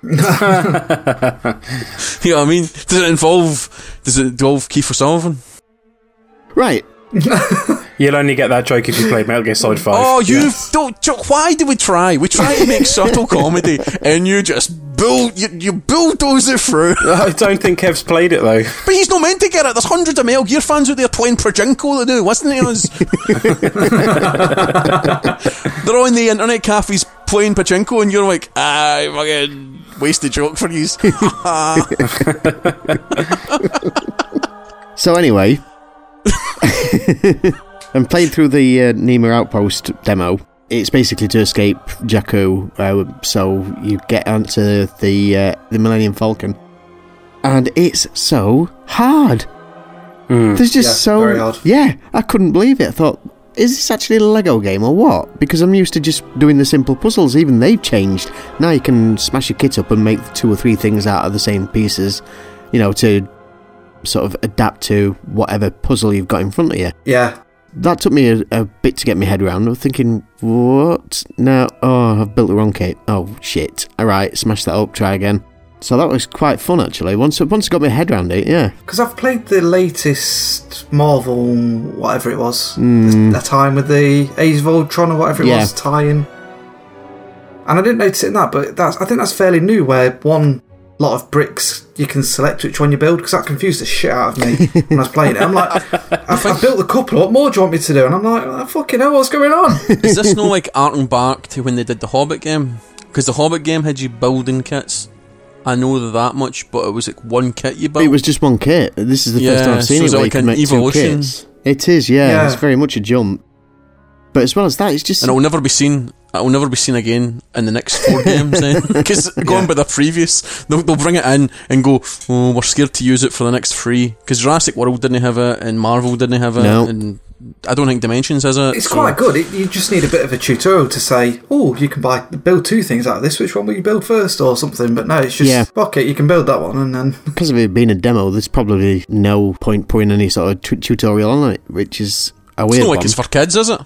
you know what I mean? Does it involve? Does it involve Kiefer Sullivan? Right. you'll only get that joke if you played Metal Gear Solid Five. Oh, you don't. Jo- Why do we try? We try to make subtle comedy, and you just bull. You, you bulldoze it through. I don't think Kev's played it though. But he's not meant to get it. There's hundreds of Metal Gear fans out there playing Pachinko that do, listening to us. They're on the internet cafes playing Pachinko, and you're like, ah, fucking wasted joke for you. So anyway, I'm playing through the uh, Niima Outpost demo. It's basically to escape Jakku, uh, so you get onto the uh, the Millennium Falcon, and it's so hard. There's just Yeah, so very hard. yeah. I couldn't believe it. I thought, is this actually a Lego game or what? Because I'm used to just doing the simple puzzles. Even they've changed. Now you can smash your kit up and make two or three things out of the same pieces. You know to sort of adapt to whatever puzzle you've got in front of you. Yeah, That took me a, a bit to get my head around. I was thinking, what? No, oh, I've built the wrong cape. Oh, shit. Alright, smash that up, try again. So that was quite fun actually. Once once I got my head around it, yeah. Because I've played the latest Marvel, whatever it was, Mm. the, the time with the Age of Ultron or whatever it Yeah. was, tie-in. And I didn't notice it in that, but that's I think that's fairly new. Where one lot of bricks you can select which one you build because that confused the shit out of me when I was playing it. I'm like, I've, I've built a couple. What more do you want me to do? And I'm like, oh, fucking hell, what's going on? Is this no like arcing back to when they did the Hobbit game? Because the Hobbit game had you building kits. I know that much, but it was like one kit you built. It was just one kit. This is the first time I've seen so it is it where you like can an make evolution? two kits. It is, yeah, Yeah. It's very much a jump. But as well as that, it's just and it will never be seen. It will never be seen again in the next four games. Then, because going by the previous, they'll, they'll bring it in and go, "Oh, we're scared to use it for the next three. Because Jurassic World didn't have it, and Marvel didn't have it, No. and I don't think Dimensions has it. It's so- quite good. It, you just need a bit of a tutorial to say, oh, you can buy build two things out of this. Which one will you build first, or something? But no, it's just Yeah. fuck it. You can build that one, and then because of it being a demo. There's probably no point putting any sort of tu- tutorial on it, which is a It's weird not like one. it's for kids, is it?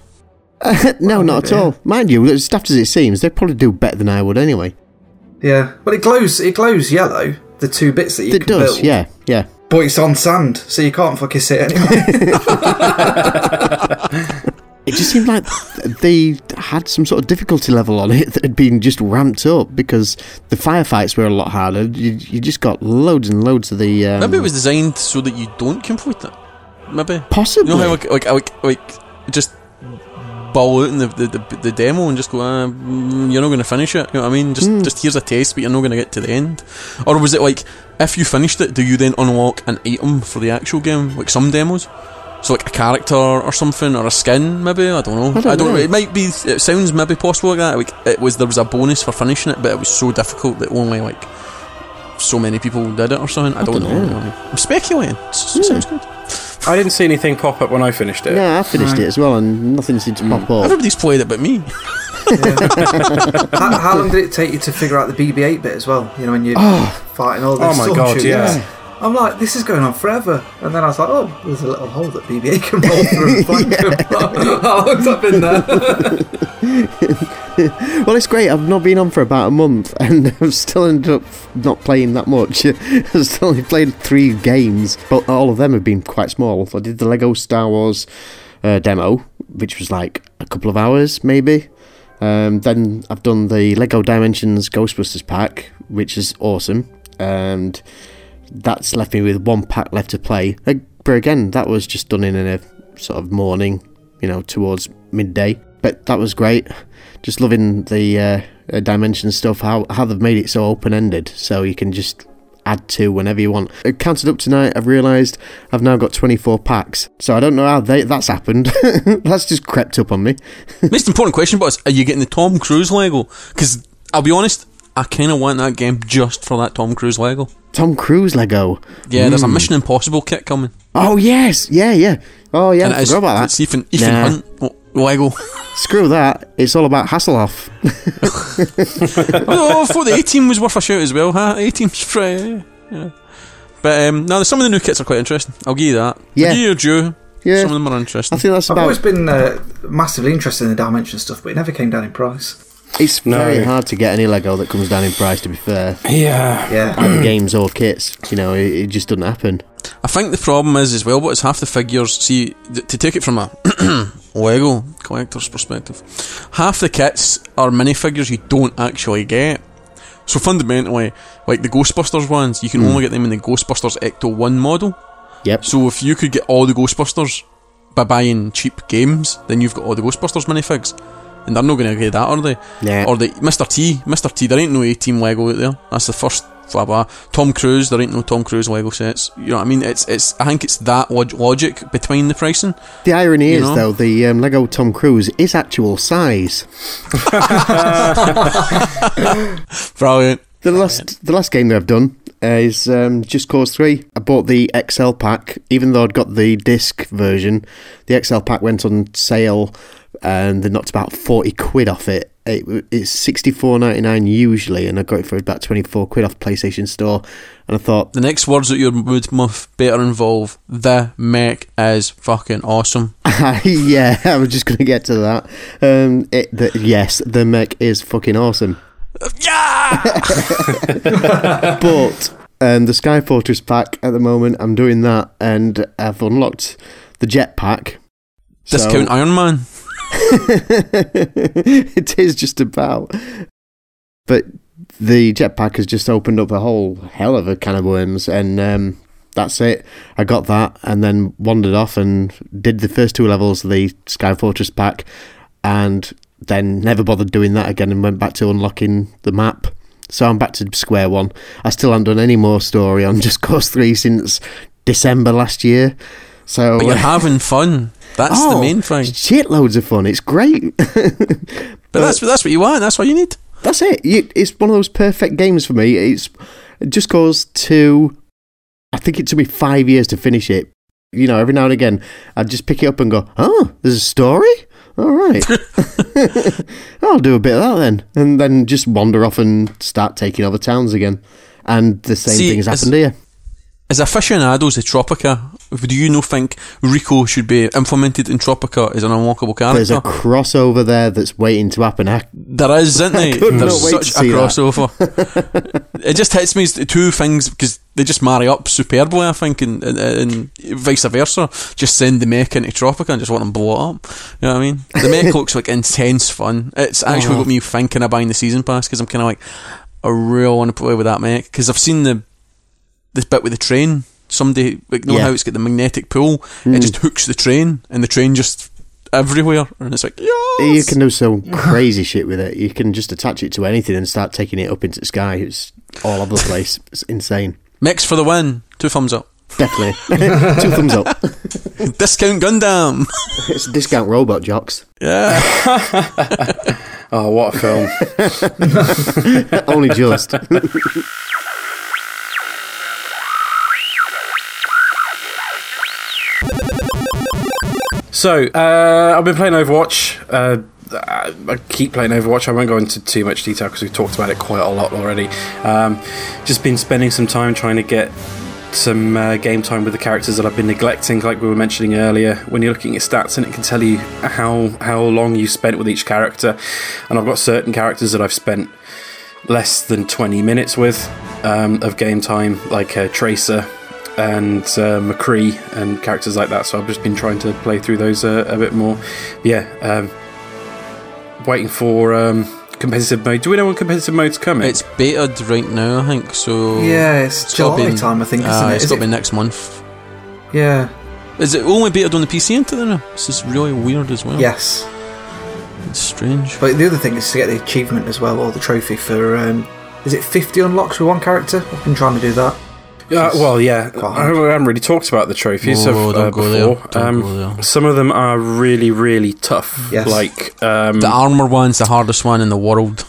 no, not at all. Mind you, as daft as it seems, they probably do better than I would anyway. yeah. But it glows. It glows yellow. The two bits that you it can does, build. yeah, yeah. But it's on sand, so you can't fucking see it anyway. It just seemed like they had some sort of difficulty level on it that had been just ramped up because the firefights were a lot harder. You, you just got loads and loads of the. Um, Maybe it was designed so that you don't complete it. Maybe. possibly. You know how like like like, like just ball out in the, the, the, the demo and just go, uh, mm, you're not going to finish it. You know what I mean? Just Hmm. just here's a test, but you're not going to get to the end. Or was it like if you finished it, do you then unlock an item for the actual game, like some demos? So like a character or something or a skin, maybe I don't know. I don't know. It might be. It sounds maybe possible like that. Like it was there was a bonus for finishing it, but it was so difficult that only like so many people did it or something. I, don't, don't know. know. I'm speculating. It sounds good. I didn't see anything pop up when I finished it. Yeah, I finished it as well, and nothing seemed to pop mm. up. Everybody's played it but me. how, how long did it take you to figure out the BB-8 bit as well? You know, when you're oh. fighting all the Oh my God, stormtroopers? yeah. I'm like, this is going on forever. And then I was like, oh, there's a little hole that BB-8 can roll through. and flank him. How long's that been there? Well, it's great. I've not been on for about a month, and I've still ended up not playing that much. I've still only played three games, but all of them have been quite small. I did the Lego Star Wars uh, demo, which was like a couple of hours, maybe. Um, then I've done the Lego Dimensions Ghostbusters pack, which is awesome, and that's left me with one pack left to play. But again, that was just done in a sort of morning, you know, towards midday. But that was great. Just loving the uh, dimension stuff. How how they've made it so open ended, so you can just add to whenever you want. I counted up tonight. I've realised I've now got 24 packs. So I don't know how they, that's happened. that's just crept up on me. Most important question, is, are you getting the Tom Cruise Lego? Because I'll be honest, I kind of want that game just for that Tom Cruise Lego. Tom Cruise Lego. Yeah, there's a Mission Impossible kit coming. Oh yes, yeah, yeah. Oh yeah, and I it is- forgot about that. It's Ethan, Ethan Nah. Hunt Lego. Screw that. It's all about Hasselhoff. oh, I thought the A Team was worth a shout as well, huh? A Team's free. Yeah. But um, no, some of the new kits are quite interesting. I'll give you that. Yeah. I'll give you your due. Yeah. Some of them are interesting. I interesting. think that's I've always about. been uh, massively interested in the dimension stuff, but it never came down in price. It's No. very hard to get any Lego that comes down in price. To be fair, Yeah. Yeah. either games or kits. You know, it, it just doesn't happen. I think the problem is as well, but it's half the figures. See, th- to take it from a Lego collector's perspective, half the kits are minifigures you don't actually get. So fundamentally, like the Ghostbusters ones, you can hmm. only get them in the Ghostbusters Ecto One model. Yep. So if you could get all the Ghostbusters by buying cheap games, then you've got all the Ghostbusters minifigs. And they're not going to get that, are they? Yeah. Or the Mr. T, Mr. T, there ain't no A Team Lego out there. That's the first blah blah. Tom Cruise, there ain't no Tom Cruise Lego sets. You know what I mean? It's it's. I think it's that log- logic between the pricing. The irony is, know? though, the um, Lego Tom Cruise is actual size. Brilliant. The last, the last game that I've done uh, is um, Just Cause Three. I bought the XL pack, even though I'd got the disc version. The XL pack went on sale, and they knocked about forty quid off it. it it's sixty four ninety nine usually, and I got it for about twenty four quid off PlayStation Store. And I thought, The next words that you would muff better involve the mech is fucking awesome. yeah, I was just going to get to that. Um, it, the, yes, the mech is fucking awesome. Yeah! but um, the Sky Fortress pack at the moment, I'm doing that, and I've unlocked the jetpack. So- Discount Iron Man. it is just about. But the jetpack has just opened up a whole hell of a can of worms, and um, that's it. I got that, and then wandered off and did the first two levels of the Sky Fortress pack, and then never bothered doing that again, and went back to unlocking the map. So I'm back to square one. I still haven't done any more story on Just Cause Three since December last year. So But you're having fun. That's the Oh, main thing. Shit loads of fun. It's great. But that's that's what you want. That's what you need. That's it. You, it's one of those perfect games for me. It's it just goes to. I think it took me five years to finish it. You know, every now and again, I'd just pick it up and go, "Oh, there's a story. All right, I'll do a bit of that then," and then just wander off and start taking other towns again. And the same See, thing has happened as- here. As aficionados of Tropico, do you not think Rico should be implemented in Tropico as an unlockable character? There's a crossover there that's waiting to happen. I, There is, isn't there? There's not wait to such a crossover. it just hits me as the two things because they just marry up superbly, I think, and, and, and vice versa. Just send the mech into Tropico and just want them blow it up. You know what I mean? The mech looks like intense fun. It's actually Uh-huh. got me thinking of buying the season pass because I'm kind of like, I really want to play with that mech because I've seen the this bit with the train. Somebody like know Yeah. how it's got the magnetic pull. It hmm. just hooks the train, and the train just everywhere, and it's like yeah. You can do some crazy shit with it. You can just attach it to anything and start taking it up into the sky. It's all over the place. It's insane. Mix for the win. Two thumbs up. Definitely. Two thumbs up. Discount Gundam. It's discount Robot Jox. Yeah. Oh, what a film! Only just. So, uh, I've been playing Overwatch. Uh, I keep playing Overwatch. I won't go into too much detail because we've talked about it quite a lot already. Um, just been spending some time trying to get some uh, game time with the characters that I've been neglecting, like we were mentioning earlier. When you're looking at stats, and it can tell you how how long you spent with each character. And I've got certain characters that I've spent less than 20 minutes with um, of game time, like uh, Tracer and uh, McCree and characters like that. So I've just been trying to play through those uh, a bit more. Yeah, um, waiting for um, competitive mode. Do we know when competitive mode's coming? it's betaed right now, I think. So Yeah, it's It's July be- time, I think, isn't uh, it? It's Is got to it- be next month. Yeah. Is it only betaed on the PC into there now? This is really weird as well. Yes. It's strange. But the other thing is to get the achievement as well, or the trophy for. Um, is it 50 unlocks with one character? I've been trying to do that. Uh, well, yeah. I haven't really talked about the trophies Whoa, of, uh, go there, before. Um. Some of them are really, really tough. Yes. Like um, The armor one's the hardest one in the world.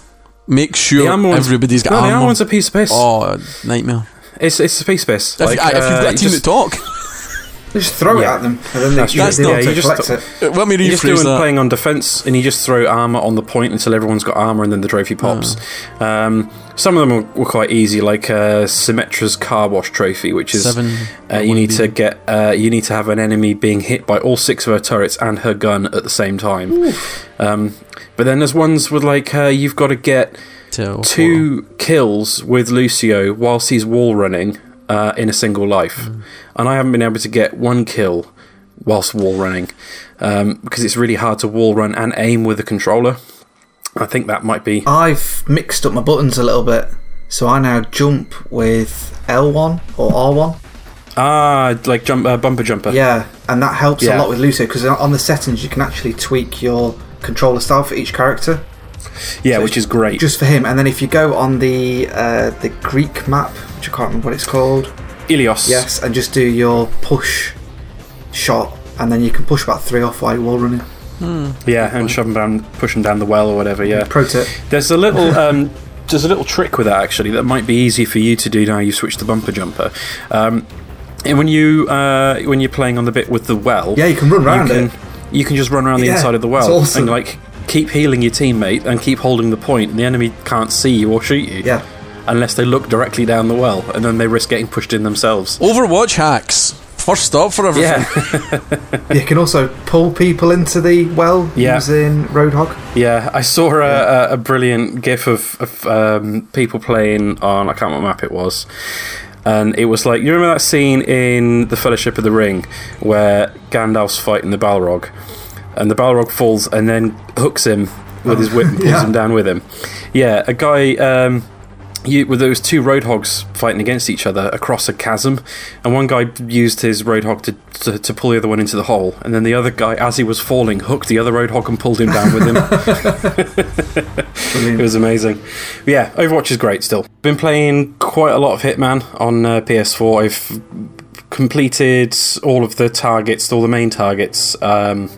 Make sure the armor one's- everybody's got no, the armor. armor one's a piece of piss. oh, nightmare. It's it's a piece of piss. If, Like, uh, if you've uh, got a team just- that talk, Just throw Yeah. it at them, and then they, That's you, true. they Yeah, want you to just- collect it. let me You're just doing that. playing on defense, and you just throw armor on the point until everyone's got armor, and then the trophy pops. Um, some of them were, were quite easy, like uh, Symmetra's car wash trophy, which is Seven. uh, you need to get uh, you need to have an enemy being hit by all six of her turrets and her gun at the same time. Um, but then there's ones with like uh, you've got to get Two. two kills with Lucio whilst he's wall running uh, in a single life, and I haven't been able to get one kill whilst wall running um, because it's really hard to wall run and aim with a controller. I think that might be I've mixed up my buttons a little bit, so I now jump with L1 or R1. ah like jump uh, bumper jumper. Yeah, and that helps Yeah. a lot with Lucio because on the settings you can actually tweak your controller style for each character. Yeah, So which is great. Just for him, and then if you go on the uh, the Greek map, which I can't remember what it's called, Ilios. yes, and just do your push shot, and then you can push about three off while you're wall running. Yeah, and shove them down, push them down the well or whatever. Yeah. Pro tip: There's a little um, there's a little trick with that actually that might be easy for you to do now you switch to bumper jumper. Um, and when you uh, when you're playing on the bit with the well, Yeah, you can run around you can, it. You can just run around the Yeah, inside of the well awesome. and like keep healing your teammate and keep holding the point, and the enemy can't see you or shoot you. Yeah. Unless they look directly down the well, and then they risk getting pushed in themselves. Overwatch hacks. first stop for everything. Yeah, You can also pull people into the well Yeah. using Roadhog. yeah. I saw a, a, a brilliant gif of, of um, people playing on I can't remember what map it was, and it was like you remember that scene in the Fellowship of the Ring where Gandalf's fighting the Balrog, and the Balrog falls and then hooks him with his whip and pulls Yeah. him down with him. Yeah, a guy. Um, you, there was two roadhogs fighting against each other across a chasm, and one guy used his roadhog to, to to pull the other one into the hole, and then the other guy, as he was falling, hooked the other roadhog and pulled him down with him. It was amazing. But yeah, Overwatch is great still. Been playing quite a lot of Hitman on uh, PS4. I've completed all of the targets, all the main targets um,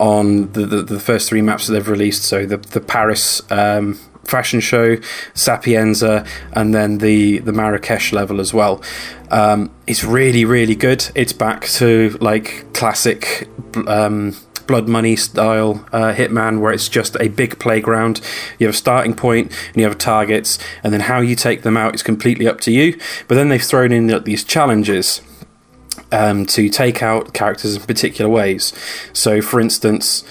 on the, the, the first three maps that they've released. So the, the Paris um, fashion show, Sapienza, and then the, the Marrakesh level as well. Um, it's really, really good. It's back to like classic. Um, blood money style uh, hitman where it's just a big playground you have a starting point and you have targets and then how you take them out is completely up to you but then they've thrown in like, these challenges um, to take out characters in particular ways so for instance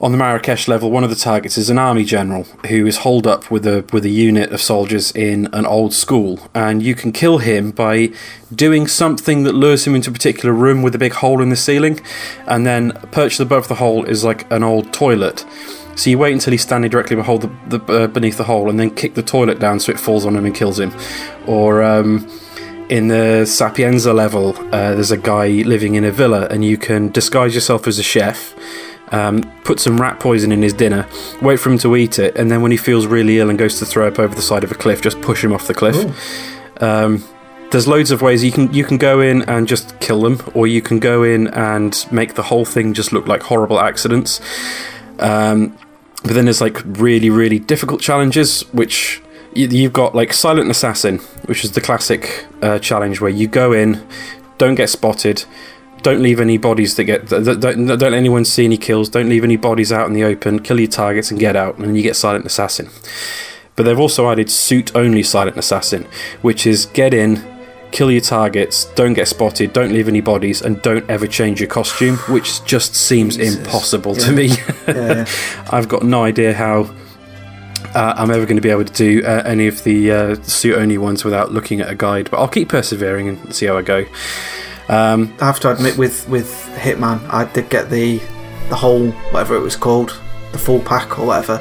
on the Marrakesh level, one of the targets is an army general who is holed up with a with a unit of soldiers in an old school, and you can kill him by doing something that lures him into a particular room with a big hole in the ceiling, and then perched above the hole is like an old toilet. So you wait until he's standing directly behold the, the, uh, beneath the hole, and then kick the toilet down so it falls on him and kills him, or. Um, in the Sapienza level, uh, there's a guy living in a villa, and you can disguise yourself as a chef, um, put some rat poison in his dinner, wait for him to eat it, and then when he feels really ill and goes to throw up over the side of a cliff, just push him off the cliff. Um, there's loads of ways you can you can go in and just kill them, or you can go in and make the whole thing just look like horrible accidents. Um, but then there's like really really difficult challenges, which you've got like Silent Assassin, which is the classic uh, challenge where you go in, don't get spotted, don't leave any bodies that get don't, don't let anyone see any kills, don't leave any bodies out in the open, kill your targets and get out, and you get Silent Assassin. But they've also added suit only Silent Assassin, which is get in, kill your targets, don't get spotted, don't leave any bodies, and don't ever change your costume, which just seems Jesus. impossible to me. Yeah, yeah. I've got no idea how uh, I'm ever going to be able to do uh, any of the uh, suit only ones without looking at a guide, but I'll keep persevering and see how I go. Um, I have to admit, with with Hitman, I did get the the whole whatever it was called, the full pack or whatever.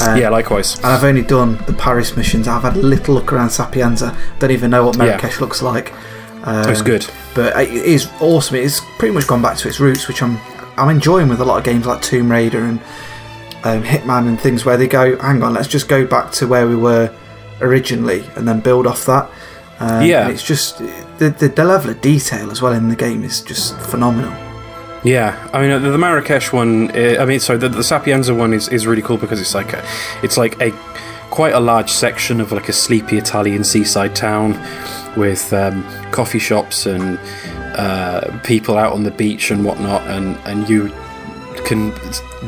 Uh, yeah, likewise. And I've only done the Paris missions. I've had a little look around Sapienza. Don't even know what Marrakesh looks like. Um, it's good. but it is awesome. It's pretty much gone back to its roots, which I'm I'm enjoying with a lot of games like Tomb Raider and um, Hitman and things where they go, hang on, let's just go back to where we were originally and then build off that. Um, Yeah. and it's just the, the the level of detail as well in the game is just phenomenal. Yeah, I mean uh, the, the Marrakesh one. Uh, I mean, sorry, the, the Sapienza one is, is really cool because it's like a, it's like a quite a large section of like a sleepy Italian seaside town with um, coffee shops and uh, people out on the beach and whatnot, and and you can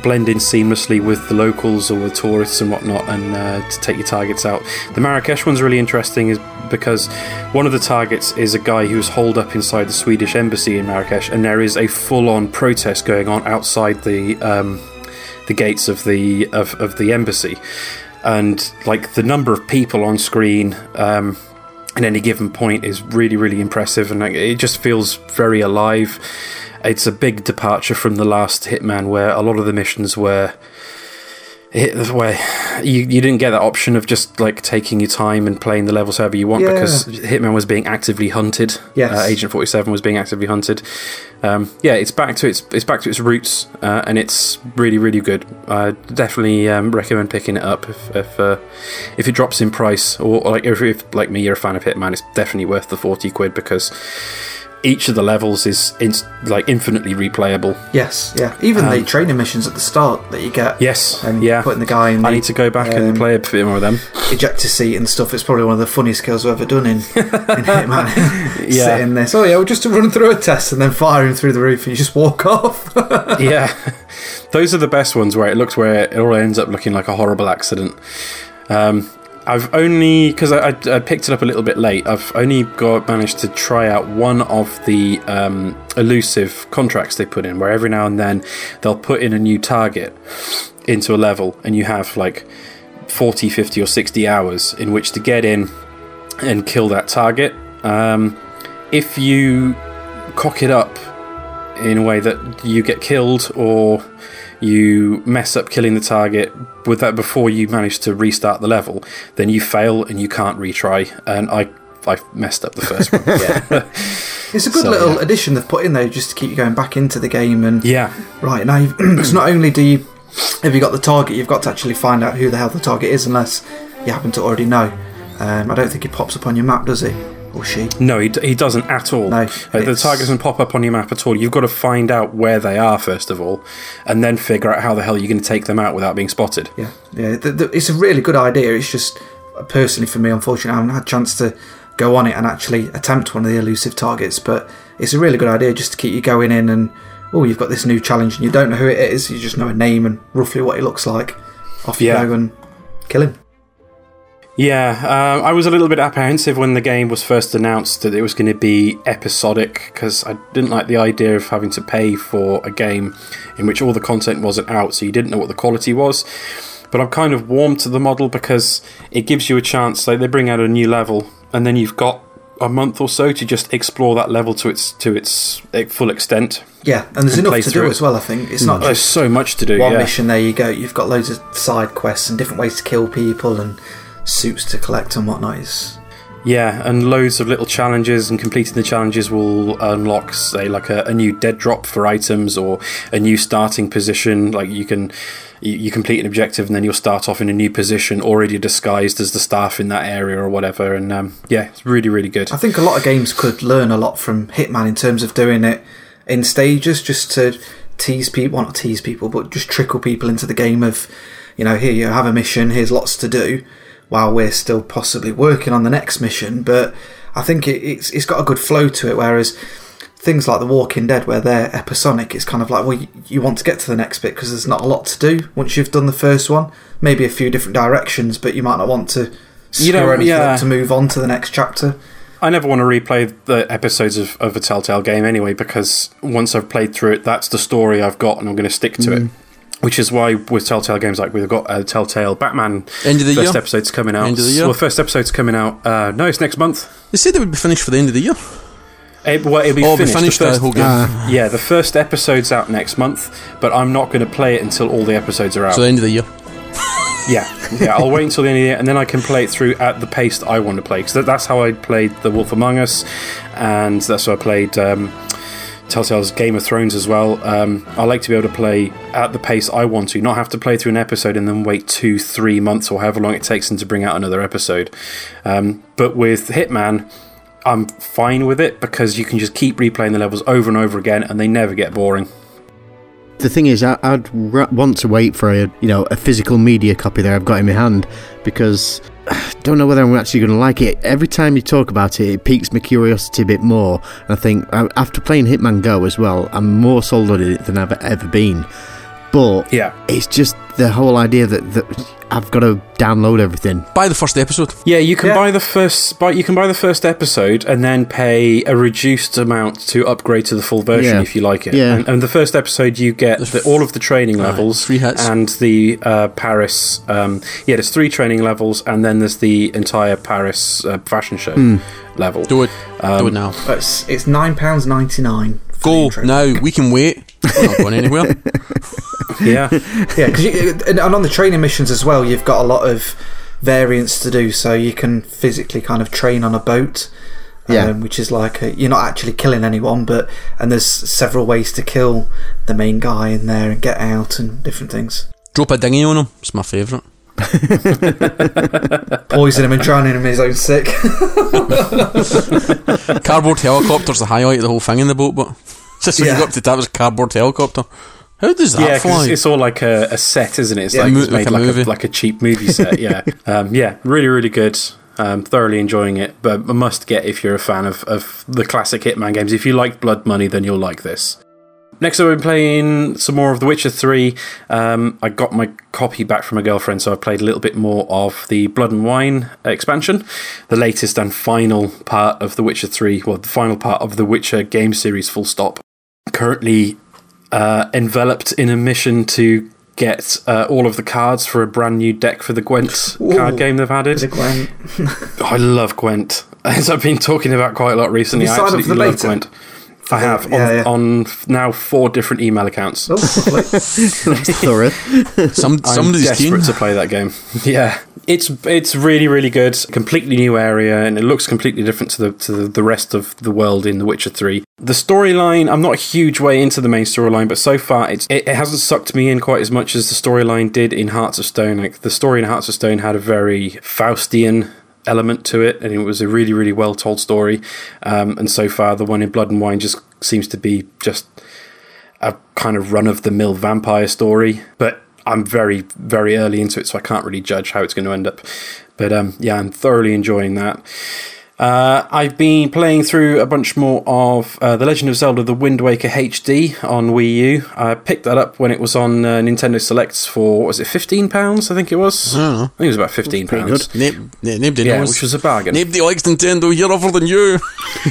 blend in seamlessly with the locals or with tourists and whatnot, and uh, to take your targets out. The Marrakesh one's really interesting, is because one of the targets is a guy who's holed up inside the Swedish embassy in Marrakesh, and there is a full-on protest going on outside the um, the gates of the of, of the embassy, and like the number of people on screen. Um, at any given point is really really impressive and it just feels very alive it's a big departure from the last hitman where a lot of the missions were hit where you, you didn't get that option of just like taking your time and playing the levels however you want Yeah. because hitman was being actively hunted Yes. uh, agent 47 was being actively hunted um, yeah it's back to its it's back to its roots uh, and it's really really good i definitely um, recommend picking it up if if, uh, if it drops in price or like if, if like me you're a fan of hitman it's definitely worth the 40 quid because each of the levels is in, like infinitely replayable Yes, yeah. Even the Um, training missions at the start that you get. yes And yeah putting the guy in the I need to go back and um, play a bit more of them. ejector seat and stuff. It's probably one of the funniest kills I've ever done in, in Hitman. Yeah. Sitting there. So, yeah, we're just to run through a test and then fire him through the roof and you just walk off. yeah, those are the best ones where it looks where it all ends up looking like a horrible accident. Um, I've only because I, I, I picked it up a little bit late. I've only got managed to try out one of the um, elusive contracts they put in, where every now and then they'll put in a new target into a level, and you have like 40, 50, or 60 hours in which to get in and kill that target. Um, if you cock it up in a way that you get killed or you mess up killing the target with that before you manage to restart the level, then you fail and you can't retry. And I I messed up the first one. yeah. It's a good So, little yeah. addition they've put in there just to keep you going back into the game. And yeah, right now, it's not only do you have you got the target, you've got to actually find out who the hell the target is, unless you happen to already know. Um, I don't think he pops up on your map, does he? Or she? no, he, d- he doesn't at all. No, Like, the it's- target doesn't pop up on your map at all. You've got to find out where they are first of all, and then figure out how the hell you're going to take them out without being spotted. Yeah, yeah. It's a really good idea. It's just uh, personally for me, unfortunately, I haven't had a chance to go on it and actually attempt one of the elusive targets. But it's a really good idea just to keep you going in and oh, you've got this new challenge and you don't know who it is. You just know a name and roughly what he looks like. Off you Yeah. go and kill him. Yeah, um, I was a little bit apprehensive when the game was first announced that it was going to be episodic because I didn't like the idea of having to pay for a game in which all the content wasn't out, so you didn't know what the quality was. But I'm kind of warm to the model because it gives you a chance. Like they bring out a new level, and then you've got a month or so to just explore that level to its to its eh, full extent. Yeah, and there's And enough to do it. as well. I think it's not There's just so much to do. one yeah. mission. There you go. You've got loads of side quests and different ways to kill people and suits to collect and whatnot. It's, Yeah, and loads of little challenges, and completing the challenges will unlock, say, like a, a new dead drop for items or a new starting position. Like you can, you, you complete an objective, and then you'll start off in a new position, already disguised as the staff in that area or whatever. And um, yeah, it's really, really good. I think a lot of games could learn a lot from Hitman in terms of doing it in stages, just to tease people, well, not tease people, but just trickle people into the game of, you know, here you have a mission, here's lots to do, while we're still possibly working on the next mission. But I think it, it's it's got a good flow to it, whereas things like The Walking Dead, where they're episodic, it's kind of like, well, you, you want to get to the next bit because there's not a lot to do once you've done the first one. Maybe a few different directions, but you might not want to You screw know, anything yeah. to move on to the next chapter. I never want to replay the episodes of, of a Telltale game anyway, because once I've played through it, that's the story I've got, and I'm going to stick to it. Mm. Which is why with Telltale games like we've got uh, Telltale Batman End of the first year. episode's coming out. End of the year. Well, first episode's coming out. Uh, no, it's next month. They said it would be finished for the end of the year. It, well, it'll be Oh, finished. finished the the first, whole game. Ah, yeah, the first episode's out next month, but I'm not going to play it until all the episodes are out. So the end of the year. yeah, yeah, I'll wait until the end of the year, and then I can play it through at the pace that I want to play. Because that, that's how I played The Wolf Among Us, and that's how I played um, Telltale's Game of Thrones as well. Um, I like to be able to play at the pace I want to, not have to play through an episode and then wait two, three months or however long it takes them to bring out another episode. Um, but with Hitman, I'm fine with it because you can just keep replaying the levels over and over again, and they never get boring. The thing is, I, I'd ra- want to wait for a you know a physical media copy that I've got in my hand because I don't know whether I'm actually going to like it. Every time you talk about it, it piques my curiosity a bit more. And I think after playing Hitman Go as well, I'm more sold on it than I've ever been. But Yeah. it's just the whole idea that, that I've got to download everything. Buy the first episode. Yeah, you can Yeah. buy the first, buy, you can buy the first episode and then pay a reduced amount to upgrade to the full version Yeah. if you like it. Yeah. And, and the first episode you get the, all of the training Right, levels three hits. and the uh, Paris. Um, yeah, there's three training levels and then there's the entire Paris uh, fashion show Hmm. level. Do it. Do Um, it now. It's, it's £9.99. for the Go intro. now. We can wait. We're not going anywhere. Yeah, Yeah, because and, and on the training missions as well, you've got a lot of variants to do. So you can physically kind of train on a boat, um, Yeah. which is like a, you're not actually killing anyone, but and there's several ways to kill the main guy in there and get out and different things. Drop a dinghy on him. It's my favourite. Poison him and drowning him in his own sick. Cardboard helicopter's the highlight of the whole thing in the boat, but just when Yeah. you go up to the top, it's a cardboard helicopter. How does that yeah, 'cause fly? it's, it's all like a, a set, isn't it? It's Yeah, like mo- it's like made a like a, like a cheap movie set. Yeah, um, yeah, really, really good. Um, thoroughly enjoying it, but a must get if you're a fan of, of the classic Hitman games. If you like Blood Money, then you'll like this. Next, I've been playing some more of The Witcher 3. Um, I got my copy back from a girlfriend, so I played a little bit more of the Blood and Wine expansion, the latest and final part of The Witcher 3, well, the final part of the Witcher game series, full stop. Currently uh, enveloped in a mission to get uh, all of the cards for a brand new deck for the Gwent card game they've added. Is it Gwen? I love Gwent. As I've been talking about quite a lot recently, I you signed up for absolutely love? Gwent. I the- have on, yeah, yeah. on now four different email accounts. Oh, lovely. Thorough. Some, I'm somebody's desperate keen. to play that game. Yeah, it's it's really really good. Completely new area, and it looks completely different to the to the, the rest of the world in The Witcher Three. The storyline, I'm not a huge way into the main storyline, but so far it's it, it hasn't sucked me in quite as much as the storyline did in Hearts of Stone. Like the story in Hearts of Stone had a very Faustian element to it, and it was a really really well told story. Um, and so far, the one in Blood and Wine just seems to be just a kind of run of the mill vampire story, but I'm very, very early into it, so I can't really judge how it's going to end up. But um, yeah, I'm thoroughly enjoying that. Uh, I've been playing through a bunch more of uh, The Legend of Zelda The Wind Waker HD on Wii U. I picked that up when it was on uh, Nintendo Selects for, was it, £15? I think it was? I don't know. I think it was about £15. pretty good. Na- na- Yeah, knows. which was a bargain. Nobody likes Nintendo here other than you.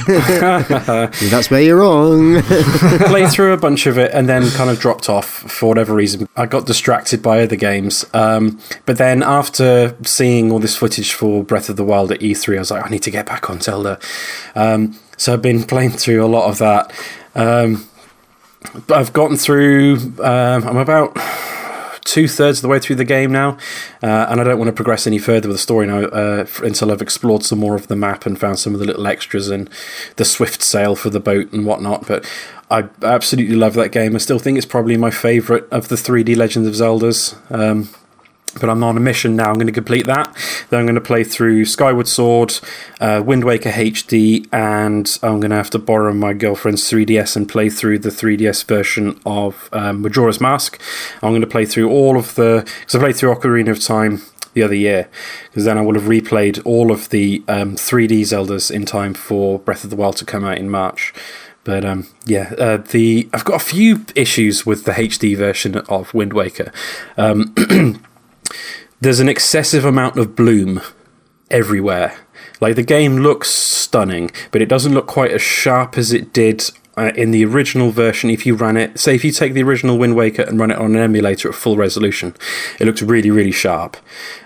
That's where you're wrong. played through a bunch of it and then kind of dropped off for whatever reason. I got distracted by other games. Um, but then after seeing all this footage for Breath of the Wild at E3, I was like, I need to get back on Zelda. Um, so I've been playing through a lot of that. Um, I've gotten through, um, I'm about two thirds of the way through the game now, uh, and I don't want to progress any further with the story now uh, until I've explored some more of the map and found some of the little extras and the swift sail for the boat and whatnot. But I absolutely love that game. I still think it's probably my favourite of the 3D Legends of Zeldas. Um, but I'm on a mission now. I'm going to complete that. Then I'm going to play through Skyward Sword, uh, Wind Waker HD, and I'm going to have to borrow my girlfriend's 3DS and play through the 3DS version of um, Majora's Mask. I'm going to play through all of the. Because I played through Ocarina of Time the other year, because then I will have replayed all of the um, 3D Zeldas in time for Breath of the Wild to come out in March. But um, yeah, uh, the I've got a few issues with the HD version of Wind Waker. There's an excessive amount of bloom everywhere. Like the game looks stunning, but it doesn't look quite as sharp as it did uh, in the original version. If you ran it, say, if you take the original Wind Waker and run it on an emulator at full resolution, it looks really, really sharp.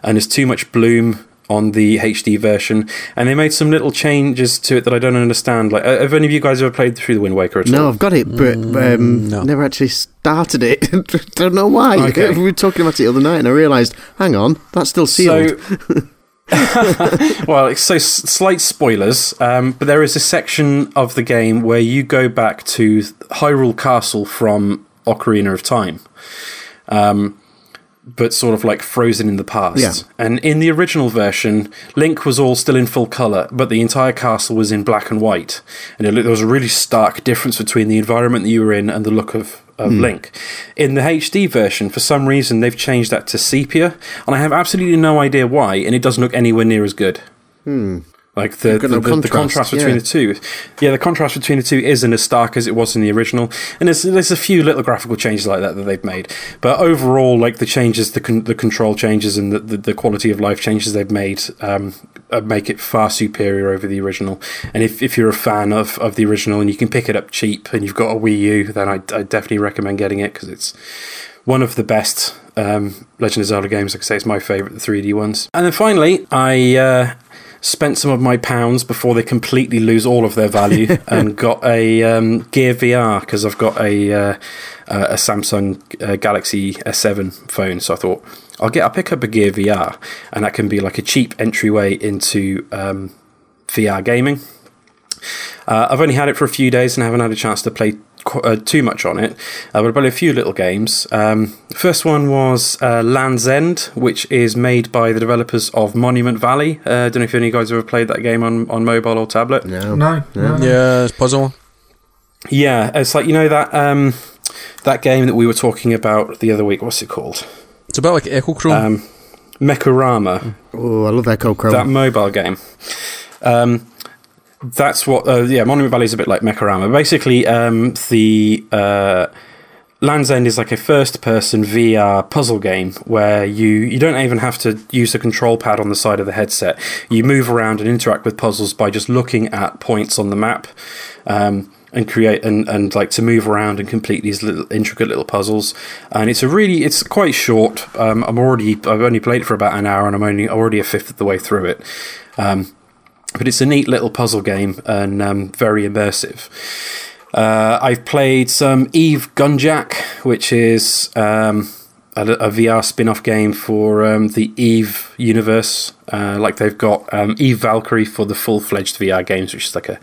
And there's too much bloom on the HD version, and they made some little changes to it that I don't understand. Like, uh, have any of you guys ever played through the Wind Waker at all? no, I've got it, but um, no. never actually started it. Don't know why. Okay. We were talking about it the other night, and I realised, hang on, that's still sealed. So, well, it's so slight spoilers, um, but there is a section of the game where you go back to Hyrule Castle from Ocarina of Time, um, but sort of like frozen in the past. Yeah. And in the original version, Link was all still in full color, but the entire castle was in black and white, and it, there was a really stark difference between the environment that you were in and the look of. Of hmm. Link. In the HD version, for some reason, they've changed that to sepia, and I have absolutely no idea why, and it doesn't look anywhere near as good. Hmm. Like the, the, the, the contrast contrast, between yeah. the two. Yeah, the contrast between the two isn't as stark as it was in the original. And there's, there's a few little graphical changes like that that they've made. But overall, like the changes, the, con- the control changes and the, the, the quality of life changes they've made um, uh, make it far superior over the original. And if, if you're a fan of, of the original and you can pick it up cheap and you've got a Wii U, then I, I definitely recommend getting it because it's one of the best um, Legend of Zelda games. Like I say, it's my favourite, the 3D ones. And then finally, I uh, spent some of my pounds before they completely lose all of their value and got a um, Gear VR because I've got a uh, a Samsung uh, Galaxy S7 phone. So I thought I'll get I'll pick up a Gear VR and that can be like a cheap entryway into um, VR gaming. Uh, I've only had it for a few days and I haven't had a chance to play uh, too much on it, uh, but I've played a few little games. Um, first one was uh, Land's End, which is made by the developers of Monument Valley. Uh, I don't know if any of you guys have ever played that game on, on mobile or tablet. no. No, no. Yeah, it's puzzle. Yeah, it's like you know that um, that game that we were talking about the other week. What's it called? It's about like Echochrome. Um, Mekorama. Oh, I love Echochrome. that mobile game. Um, that's what. Uh, yeah, Monument Valley is a bit like Mekorama. Basically, um, the uh, Land's End is like a first-person VR puzzle game where you you don't even have to use a control pad on the side of the headset. You move around and interact with puzzles by just looking at points on the map. Um, and create and, and like to move around and complete these little intricate little puzzles. And it's a really it's quite short. Um, I'm already I've only played for about an hour and I'm only already a fifth of the way through it. Um, but it's a neat little puzzle game and um, very immersive. Uh, I've played some Eve Gunjack, which is um, a, a, VR spin off game for um, the Eve universe. Uh, like they've got um, Eve Valkyrie for the full fledged VR games, which is like a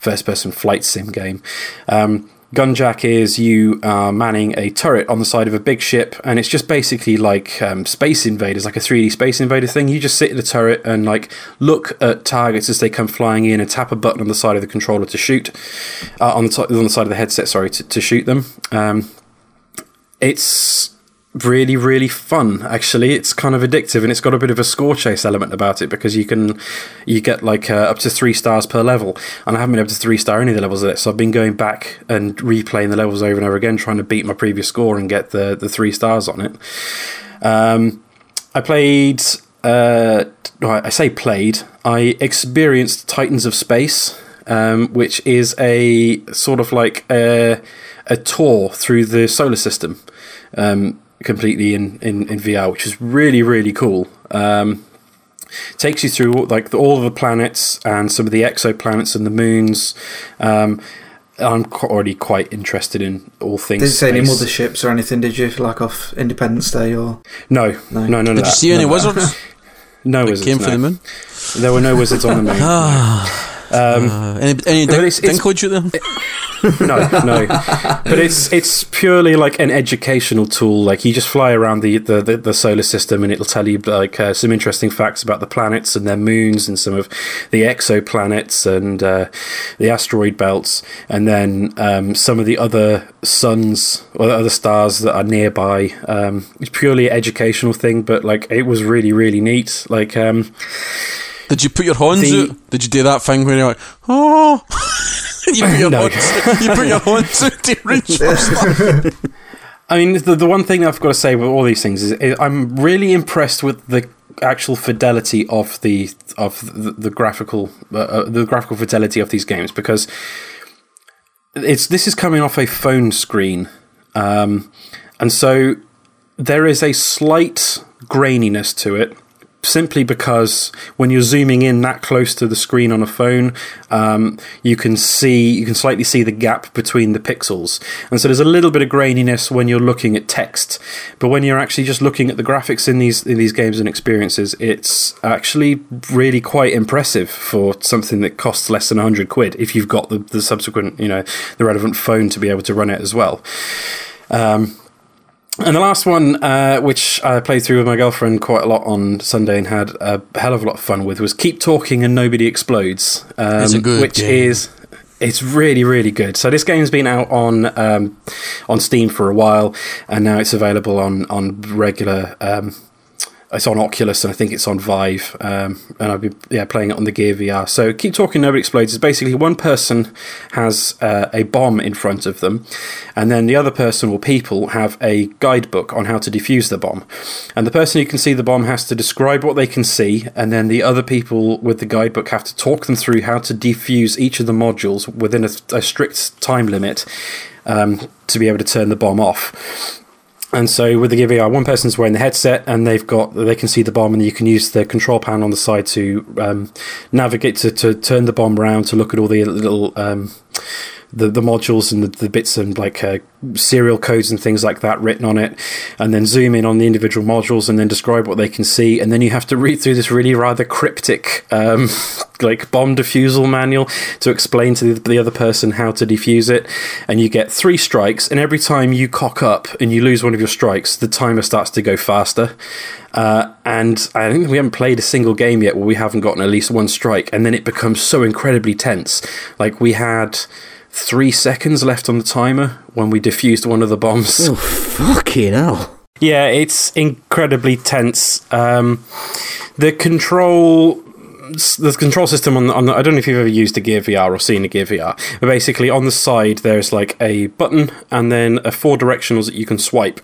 first person flight sim game. Um, Gunjack is you are manning a turret on the side of a big ship, and it's just basically like um, Space Invaders, like a 3D Space Invader thing. You just sit in the turret and like look at targets as they come flying in, and tap a button on the side of the controller to shoot uh, on the t- on the side of the headset. Sorry, to, to shoot them. Um, it's really really fun actually. It's kind of addictive and it's got a bit of a score chase element about it because you can you get like uh, up to three stars per level. And i haven't been able to three star any of the levels of it so i've been going back and replaying the levels over and over again trying to beat my previous score and get the the three stars on it. Um, i played uh, i say played i experienced titans of space um, which is a sort of like a, a tour through the solar system. Um, completely in, in, in VR, which is really, really cool. Um, takes you through like the, all of the planets and some of the exoplanets and the moons. Um, I'm already quite interested in all things. Did you say any motherships or anything? Did you like off Independence Day or no? No, no, no. Did you see any wizards? no wizards. Came no. for the moon. There were no wizards on the moon. Um, uh, any any dink, it's, it's, there? no, no. But it's it's purely like an educational tool. Like you just fly around the, the, the, the solar system, and it'll tell you like uh, some interesting facts about the planets and their moons, and some of the exoplanets and uh, the asteroid belts, and then um, some of the other suns or the other stars that are nearby. Um, it's purely an educational thing, but like it was really really neat. Like. Um, did you put your horns the, out? Did you do that thing where you're like, oh? you, put your no. horns, you put your horns out to reach for. I mean, the, the one thing I've got to say with all these things is, is I'm really impressed with the actual fidelity of the of the, the graphical uh, uh, the graphical fidelity of these games because it's this is coming off a phone screen, um, and so there is a slight graininess to it simply because when you're zooming in that close to the screen on a phone, um, you can see you can slightly see the gap between the pixels, and so there's a little bit of graininess when you're looking at text. But when you're actually just looking at the graphics in these in these games and experiences, it's actually really quite impressive for something that costs less than hundred quid. If you've got the, the subsequent, you know, the relevant phone to be able to run it as well. Um, and the last one, uh, which I played through with my girlfriend quite a lot on Sunday and had a hell of a lot of fun with, was Keep Talking and Nobody Explodes. Um, it's a good which game. is it's really really good. So this game's been out on um, on Steam for a while, and now it's available on on regular um, it's on Oculus and I think it's on Vive, um, and I've been yeah playing it on the Gear VR. So keep talking, nobody explodes. Is basically one person has uh, a bomb in front of them, and then the other person or people have a guidebook on how to defuse the bomb. And the person who can see the bomb has to describe what they can see, and then the other people with the guidebook have to talk them through how to defuse each of the modules within a, a strict time limit um, to be able to turn the bomb off. And so with the Gear VR, one person's wearing the headset and they've got they can see the bomb and you can use the control panel on the side to um, navigate to, to turn the bomb around to look at all the little um, the, the modules and the, the bits and like uh, serial codes and things like that written on it, and then zoom in on the individual modules and then describe what they can see, and then you have to read through this really rather cryptic um, like bomb defusal manual to explain to the, the other person how to defuse it, and you get three strikes, and every time you cock up and you lose one of your strikes, the timer starts to go faster. Uh, and I think we haven't played a single game yet where we haven't gotten at least one strike, and then it becomes so incredibly tense. Like we had three seconds left on the timer when we defused one of the bombs. Oh, fucking hell. Yeah, it's incredibly tense. Um, the control the control system on the, on the, I don't know if you've ever used a Gear VR or seen a Gear VR, but basically on the side there's like a button and then a four directionals that you can swipe.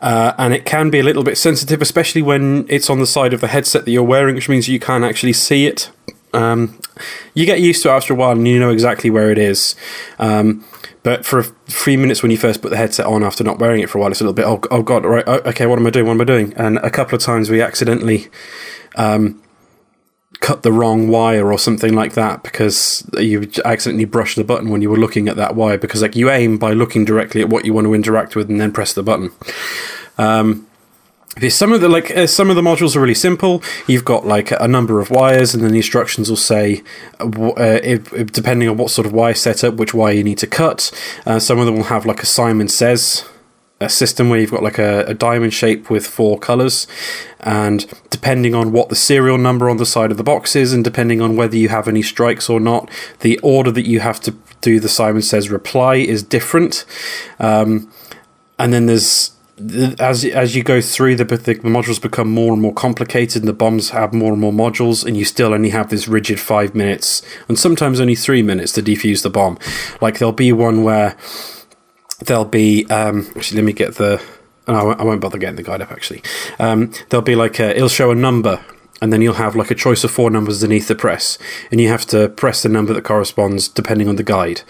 Uh, and it can be a little bit sensitive, especially when it's on the side of the headset that you're wearing, which means you can't actually see it. Um, you get used to it after a while and you know exactly where it is. Um, but for a three minutes when you first put the headset on after not wearing it for a while, it's a little bit, oh, oh God, right, oh, okay, what am I doing? What am I doing? And a couple of times we accidentally um, cut the wrong wire or something like that because you accidentally brushed the button when you were looking at that wire because like you aim by looking directly at what you want to interact with and then press the button. Um, there's some of the like uh, some of the modules are really simple. You've got like a number of wires, and then the instructions will say, uh, uh, if, if- depending on what sort of wire setup, which wire you need to cut. Uh, some of them will have like a Simon Says a system where you've got like a, a diamond shape with four colors, and depending on what the serial number on the side of the box is, and depending on whether you have any strikes or not, the order that you have to do the Simon Says reply is different. Um, and then there's the- as as you go through the, the modules become more and more complicated and the bombs have more and more modules and you still only have this rigid five minutes and sometimes only three minutes to defuse the bomb. Like there'll be one where there'll be um actually let me get the oh, I won't- I won't bother getting the guide up actually. Um there'll be like a, it'll show a number and then you'll have like a choice of four numbers underneath the press and you have to press the number that corresponds depending on the guide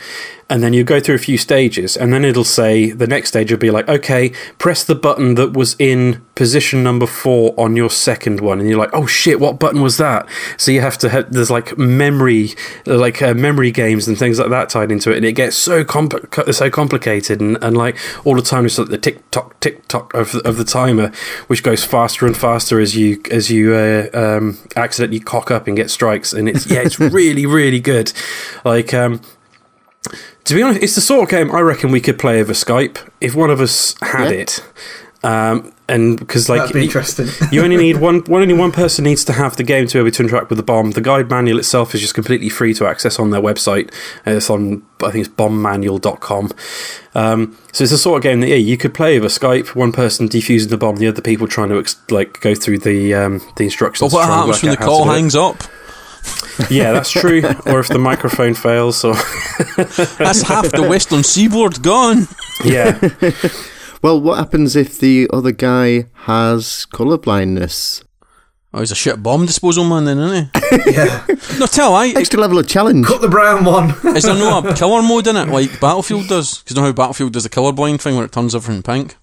and then you go through a few stages and then it'll say the next stage will be like okay press the button that was in position number four on your second one. And you're like oh shit what button was that? So you have to have there's like memory like uh, memory games and things like that tied into it. And it gets so compl- so complicated. And, and like all the time it's like the tick tock tick tock of, of the timer which goes faster and faster as you as you uh, um, accidentally cock up and get strikes. And it's yeah it's really really good. Like um to be honest, it's the sort of game I reckon we could play over Skype if one of us had Yeah. it. Um, and because like That'd be interesting. you only need one, one. Only one person needs to have the game to be able to interact with the bomb. The guide manual itself is just completely free to access on their website. Uh, It's on, I think it's bombmanual.com. Um, so it's the sort of game that yeah, you could play over Skype. One person defusing the bomb, the other people trying to ex- like go through the um, the instructions. But what to try and happens work when the out how to call hangs up? Yeah, that's true. or if the microphone fails, or That's half the western seaboard gone. yeah. Well, what happens if the other guy has colour blindness? Oh, he's a shit bomb disposal man, then, isn't he? yeah. No, tell I. Extra level of challenge. Cut the brown one. Is there no a killer mode in it like Battlefield does? Because you know how Battlefield does the colour blind thing where it turns everything pink?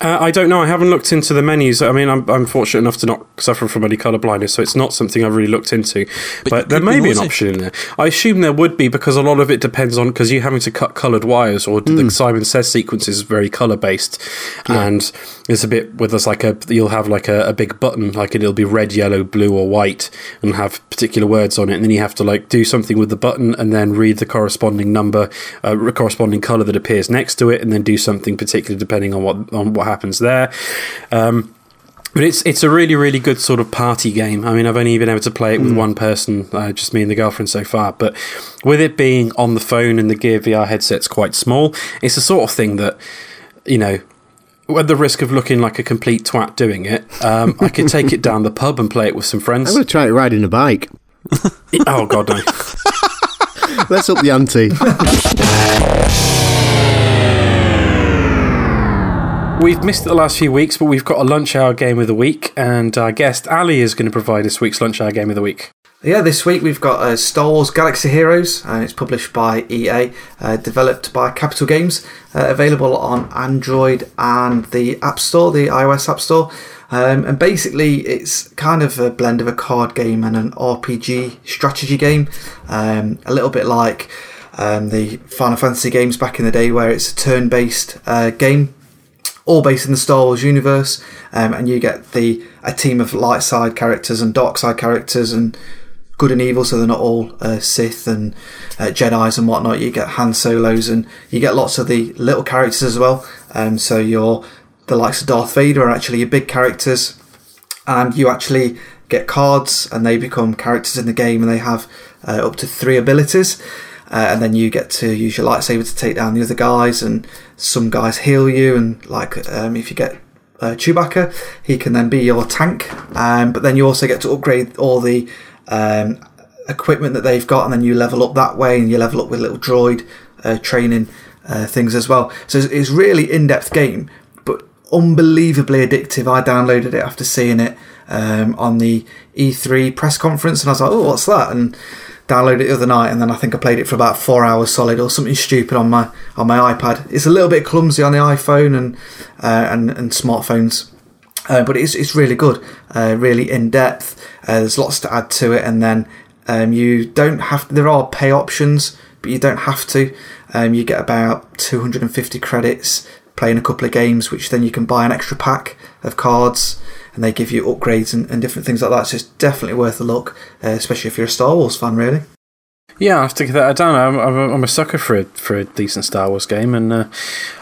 Uh, I don't know. I haven't looked into the menus. I mean, I'm, I'm fortunate enough to not suffer from any colour blindness, so it's not something I've really looked into. But But, there may be an option in there. I assume there would be because a lot of it depends on because you're having to cut coloured wires, or the Simon Says sequence is very colour based, and it's a bit with us like a you'll have like a, a big button, like it'll be red, yellow, blue, or white, and have particular words on it, and then you have to like do something with the button and then read the corresponding number, uh, corresponding colour that appears next to it, and then do something particular depending on what on what happens there. Um, but it's it's a really really good sort of party game. I mean, I've only been able to play it with one person, uh, just me and the girlfriend so far. But with it being on the phone and the Gear VR headset's quite small, it's the sort of thing that you know. At the risk of looking like a complete twat doing it, um, I could take it down the pub and play it with some friends. I'm going to try it riding a bike. oh god, no! Let's up the ante. We've missed it the last few weeks, but we've got a lunch hour game of the week, and our guest Ali is going to provide this week's lunch hour game of the week. Yeah, this week we've got uh, Star Wars Galaxy Heroes, and it's published by EA, uh, developed by Capital Games, uh, available on Android and the App Store, the iOS App Store. Um, and basically, it's kind of a blend of a card game and an RPG strategy game, um, a little bit like um, the Final Fantasy games back in the day, where it's a turn based uh, game all based in the Star Wars universe, um, and you get the a team of light side characters and dark side characters and good and evil, so they're not all uh, Sith and uh, Jedi's and whatnot. You get Han Solos and you get lots of the little characters as well. Um, so you're the likes of Darth Vader are actually your big characters, and you actually get cards and they become characters in the game and they have uh, up to three abilities. Uh, and then you get to use your lightsaber to take down the other guys, and some guys heal you. And like um, if you get uh, Chewbacca, he can then be your tank. Um, but then you also get to upgrade all the um, equipment that they've got, and then you level up that way, and you level up with little droid uh, training uh, things as well. So it's, it's really in-depth game, but unbelievably addictive. I downloaded it after seeing it um, on the E3 press conference, and I was like, "Oh, what's that?" and downloaded it the other night, and then I think I played it for about four hours solid, or something stupid on my on my iPad. It's a little bit clumsy on the iPhone and uh, and and smartphones. Uh, but it's, it's really good, uh, really in depth. Uh, there's lots to add to it, and then um, you don't have. There are pay options, but you don't have to. Um, you get about 250 credits playing a couple of games, which then you can buy an extra pack of cards, and they give you upgrades and, and different things like that. So it's definitely worth a look, uh, especially if you're a Star Wars fan, really. Yeah, I have to get that down. I'm, I'm, I'm a sucker for a, for a decent Star Wars game, and uh,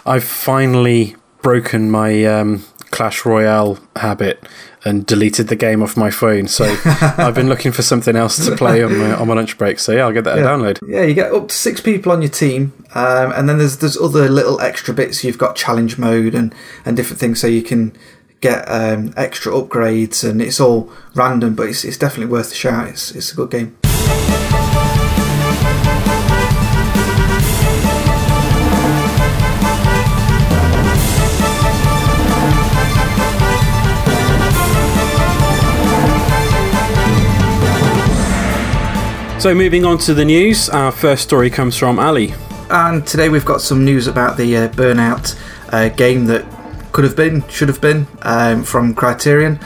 I've finally broken my um, Clash Royale habit and deleted the game off my phone. So I've been looking for something else to play on my, on my lunch break. So yeah, I'll get that yeah. download. Yeah, you get up to six people on your team, um, and then there's there's other little extra bits. You've got challenge mode and and different things, so you can get um, extra upgrades, and it's all random, but it's, it's definitely worth a shout. It's it's a good game. So, moving on to the news, our first story comes from Ali. And today we've got some news about the uh, Burnout uh, game that could have been, should have been, um, from Criterion.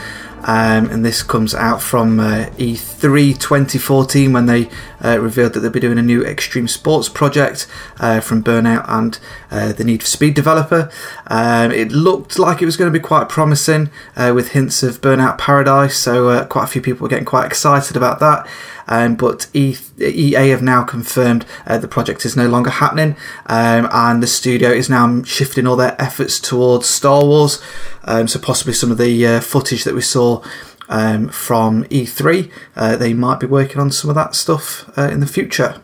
Um, and this comes out from uh, E3 2014 when they uh, revealed that they'll be doing a new extreme sports project uh, from Burnout and uh, the Need for Speed developer. Um, it looked like it was going to be quite promising uh, with hints of Burnout Paradise, so uh, quite a few people were getting quite excited about that. Um, but EA have now confirmed uh, the project is no longer happening, um, and the studio is now shifting all their efforts towards Star Wars. Um, so possibly some of the uh, footage that we saw um, from E3, uh, they might be working on some of that stuff uh, in the future.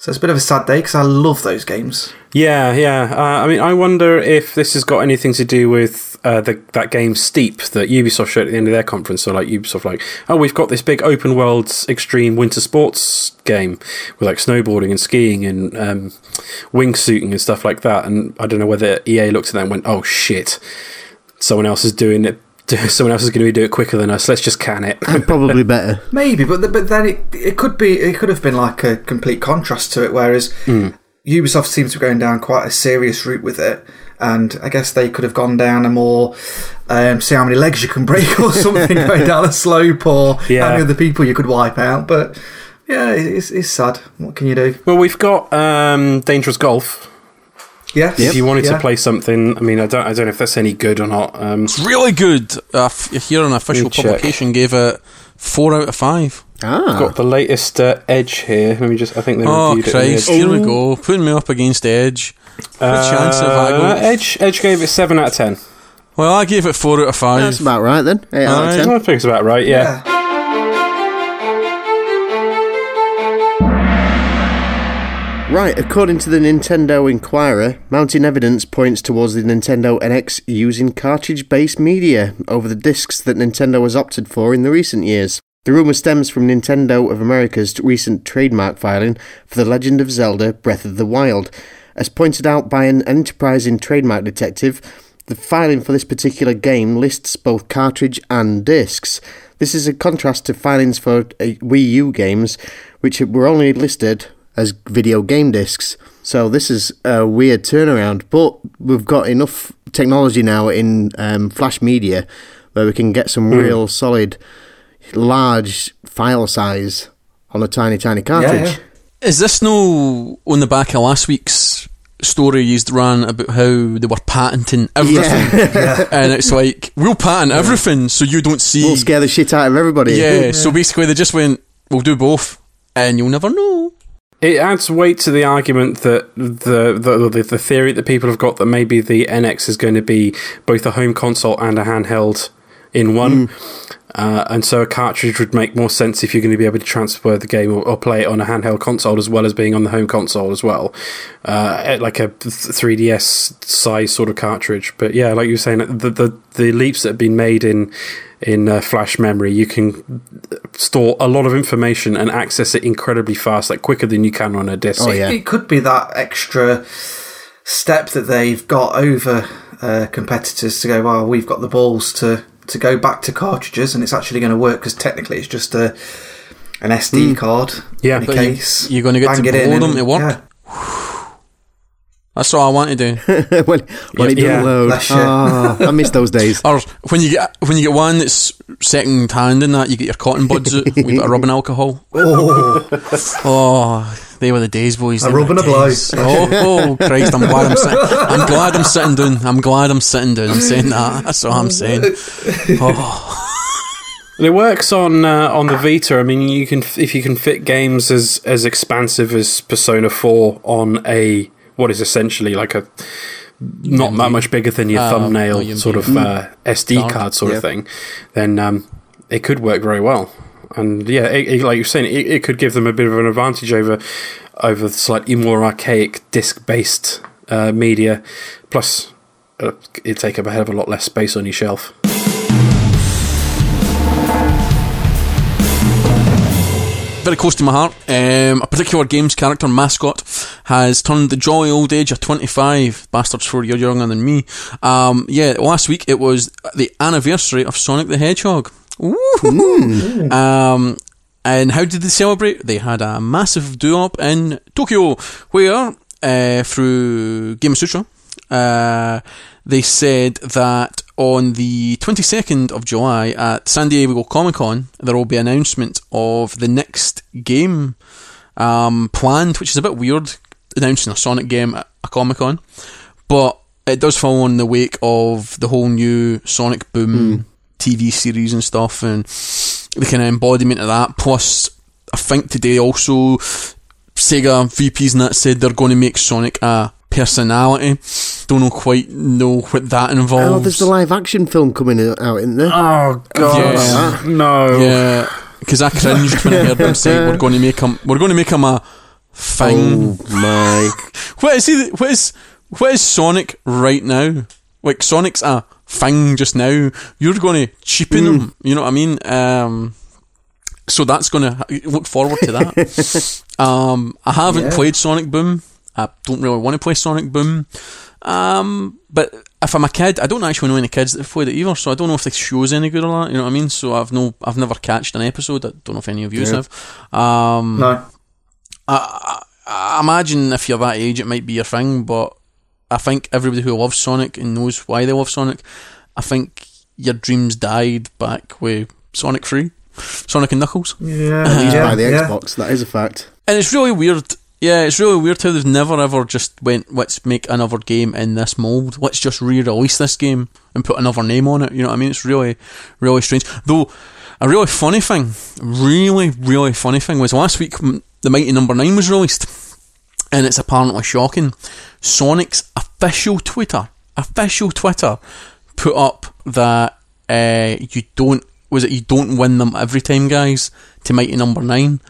So it's a bit of a sad day because I love those games. Yeah, yeah. Uh, I mean, I wonder if this has got anything to do with uh, the, that game Steep that Ubisoft showed at the end of their conference. So, like, Ubisoft, like, oh, we've got this big open world extreme winter sports game with like snowboarding and skiing and um, wingsuiting and stuff like that. And I don't know whether EA looked at that and went, oh shit, someone else is doing it. Someone else is going to do it quicker than us. Let's just can it. And probably better. Maybe, but the, but then it it could be it could have been like a complete contrast to it. Whereas Ubisoft seems to be going down quite a serious route with it, and I guess they could have gone down a more um, see how many legs you can break or something going down a slope, or Yeah. how many other people you could wipe out. But yeah, it's, it's sad. What can you do? well, we've got um, Dangerous Golf. Yes, If you wanted yeah. to play something, I mean, I don't, I don't know if that's any good or not. Um, It's really good. Uh, f- here an official Let check. publication gave it four out of five. Ah. got the latest uh, Edge here. Let me just. I think they Oh reviewed it. in the Christ! Here we go, putting me up against Edge. Uh, chance of that going- Edge Edge gave it seven out of ten. Well, I gave it four out of five. That's about right then. 8 out of 10. I think it's about right. Yeah. Yeah. Right, according to the Nintendo Inquirer, mounting evidence points towards the Nintendo NX using cartridge based media over the discs that Nintendo has opted for in the recent years. The rumour stems from Nintendo of America's recent trademark filing for The Legend of Zelda Breath of the Wild. As pointed out by an enterprising trademark detective, the filing for this particular game lists both cartridge and discs. This is a contrast to filings for uh, Wii U games, which were only listed as video game discs. So this is a weird turnaround, but we've got enough technology now in um, flash media where we can get some real solid, large file size on a tiny, tiny cartridge. yeah. Is this no on the back of last week's story used ran about how they were patenting everything? Yeah, and it's like we'll patent everything so you don't see. we'll scare the shit out of everybody. yeah, so basically they just went, we'll do both, and you'll never know. It adds weight to the argument that the, the the the theory that people have got that maybe the NX is going to be both a home console and a handheld in one. Uh, and so a cartridge would make more sense if you're going to be able to transfer the game or, or play it on a handheld console as well as being on the home console as well, uh, like a 3DS size sort of cartridge. But yeah, like you were saying, the the, the leaps that have been made in in uh, flash memory, you can store a lot of information and access it incredibly fast, like quicker than you can on a disc. Oh, yeah. It could be that extra step that they've got over uh, competitors to go, well, we've got the balls to, to go back to cartridges and it's actually going to work because technically it's just a an SD card Yeah, in a but you- case. you're gonna get bang to it in blow and- them to work? yeah. That's all I want to do. when when it Yeah. doesn't load. Bless. Ah, I miss those days. Or when you get when you get one that's second hand in that, you get your cotton buds out with a bit of rubbing alcohol. Oh, oh, they were the days, boys. A they were rub and the a blow. days. Oh, oh, Christ! I'm glad I'm sitting. I'm glad I'm sitting down. I'm glad I'm sitting down. I'm saying that. That's all I'm saying. Oh, And it works on uh, on the Vita. I mean, you can if you can fit games as as expansive as Persona Four on a what is essentially like a not that much bigger than your Uh, thumbnail sort of uh, SD Card. card sort Yeah. of thing, then um, it could work very well. And yeah, it, it- like you're saying, it, it could give them a bit of an advantage over over the slightly more archaic disc based uh, media. Plus, uh, it'd take up a hell of a lot less space on your shelf. Very close to my heart. Um, a particular game's character mascot has turned the jolly old age of 25. Bastards, for you're younger than me. Um, yeah, last week it was the anniversary of Sonic the Hedgehog. Woo! Um, and how did they celebrate? They had a massive do-up in Tokyo, where uh, through Gamasutra, uh, they said that on the 22nd of July at San Diego Comic Con, there will be announcement of the next game um, planned, which is a bit weird announcing a Sonic game at a Comic Con, but it does follow in the wake of the whole new Sonic Boom TV series and stuff, and the kind of embodiment of that. Plus, I think today also Sega VPs and that said they're going to make Sonic a personality. Don't know quite know what that involves. Oh, there's the live action film coming out, isn't there? Oh God, Yeah. no! Yeah, because I cringed when I heard them say we're going to make him. We're going to make him a thing. Oh my! What is he? What is what is Sonic right now? Like Sonic's a thing just now. You're going to cheapen him. You know what I mean? Um, so that's going to look forward to that. um, I haven't Yeah. played Sonic Boom. I don't really want to play Sonic Boom. Um, but if I'm a kid, I don't actually know any kids that have played it either, so I don't know if the show's any good or not. You know what I mean? So I've no, I've never catched an episode. I don't know if any of you Yeah. have. Um, No. I, I, I imagine if you're that age, it might be your thing, but I think everybody who loves Sonic and knows why they love Sonic, I think your dreams died back with Sonic 3, Sonic and Knuckles. Yeah. At least yeah, by the yeah. Xbox, that is a fact. And it's really weird. Yeah, it's really weird how they've never ever just went, let's make another game in this mould. Let's just re release this game and put another name on it. You know what I mean? It's really, really strange. Though, a really funny thing, really, really funny thing was last week, the Mighty Number 9 was released. And it's apparently shocking. Sonic's official Twitter, official Twitter, put up that uh, you don't, was it you don't win them every time, guys, to Mighty Number 9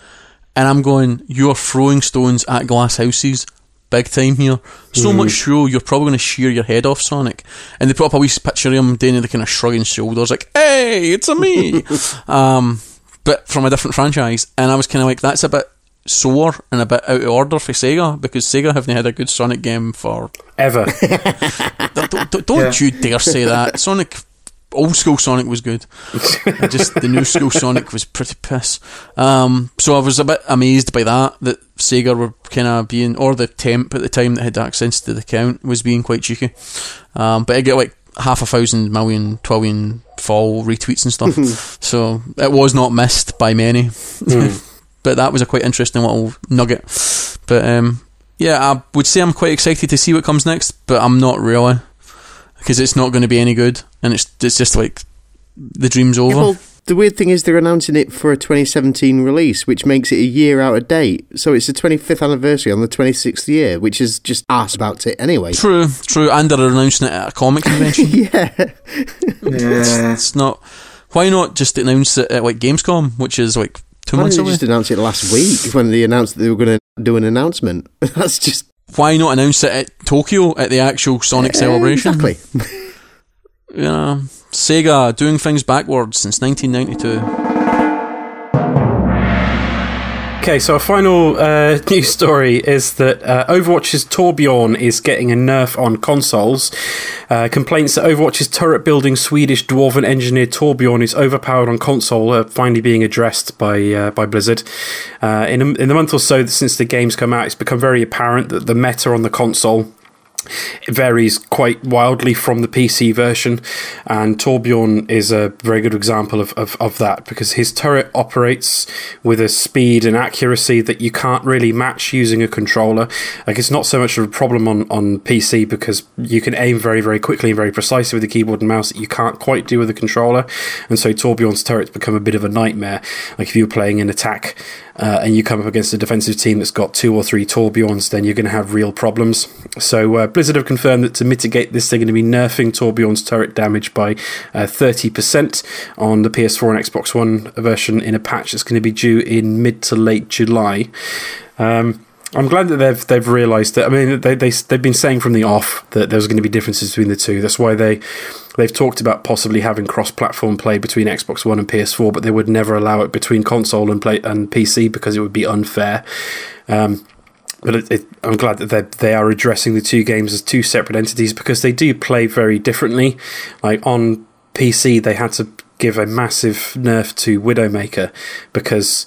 and I'm going, you're throwing stones at glass houses, big time here. So much so, you're probably going to shear your head off, Sonic. And they put up a wee picture of him doing the kind of shrugging shoulders, like, hey, it's a me. um, but from a different franchise. And I was kind of like, that's a bit sore and a bit out of order for Sega because Sega haven't had a good Sonic game for. Ever. Don't, don't, don't Yeah. you dare say that. Sonic. Old school Sonic was good. Just the new school Sonic was pretty piss. Um, so I was a bit amazed by that that Sega were kind of being, or the temp at the time that had access to the account was being quite cheeky. Um, but I get like half a thousand million, twillion fall retweets and stuff. so it was not missed by many. but that was a quite interesting little nugget. But um, yeah, I would say I'm quite excited to see what comes next, but I'm not really because it's not going to be any good, and it's it's just like the dream's over. Yeah, well, The weird thing is they're announcing it for a 2017 release, which makes it a year out of date. So it's the 25th anniversary on the 26th year, which is just ass about it anyway. True, true, and they're announcing it at a comic convention. yeah. Yeah. it's not. Why not just announce it at like Gamescom, which is like two Why months didn't they just announced it last week when they announced that they were going to do an announcement? That's just Why not announce it at Tokyo at the actual Sonic eh, celebration? Exactly. Yeah, Sega doing things backwards since 1992. Okay, so our final uh, news story is that uh, Overwatch's Torbjorn is getting a nerf on consoles. Uh, complaints that Overwatch's turret building Swedish dwarven engineer Torbjorn is overpowered on console are finally being addressed by uh, by Blizzard. Uh, in, a, in the month or so since the game's come out, it's become very apparent that the meta on the console it varies quite wildly from the PC version, and Torbjorn is a very good example of, of, of that because his turret operates with a speed and accuracy that you can't really match using a controller. Like it's not so much of a problem on, on PC because you can aim very, very quickly and very precisely with the keyboard and mouse that you can't quite do with a controller. And so Torbjorn's turrets become a bit of a nightmare. Like if you're playing an attack uh, and you come up against a defensive team that's got two or three Torbjorns, then you're going to have real problems. So uh, Blizzard have confirmed that to mitigate this, they're going to be nerfing Torbjorn's turret damage by uh, 30% on the PS4 and Xbox One version in a patch that's going to be due in mid to late July. Um, I'm glad that they've they've realised that. I mean, they they they've been saying from the off that there's going to be differences between the two. That's why they they've talked about possibly having cross-platform play between Xbox One and PS4, but they would never allow it between console and play and PC because it would be unfair. Um, but it, it, I'm glad that they they are addressing the two games as two separate entities because they do play very differently. Like on PC, they had to give a massive nerf to Widowmaker because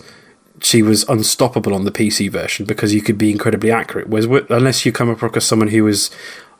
she was unstoppable on the PC version because you could be incredibly accurate. Whereas unless you come across someone who is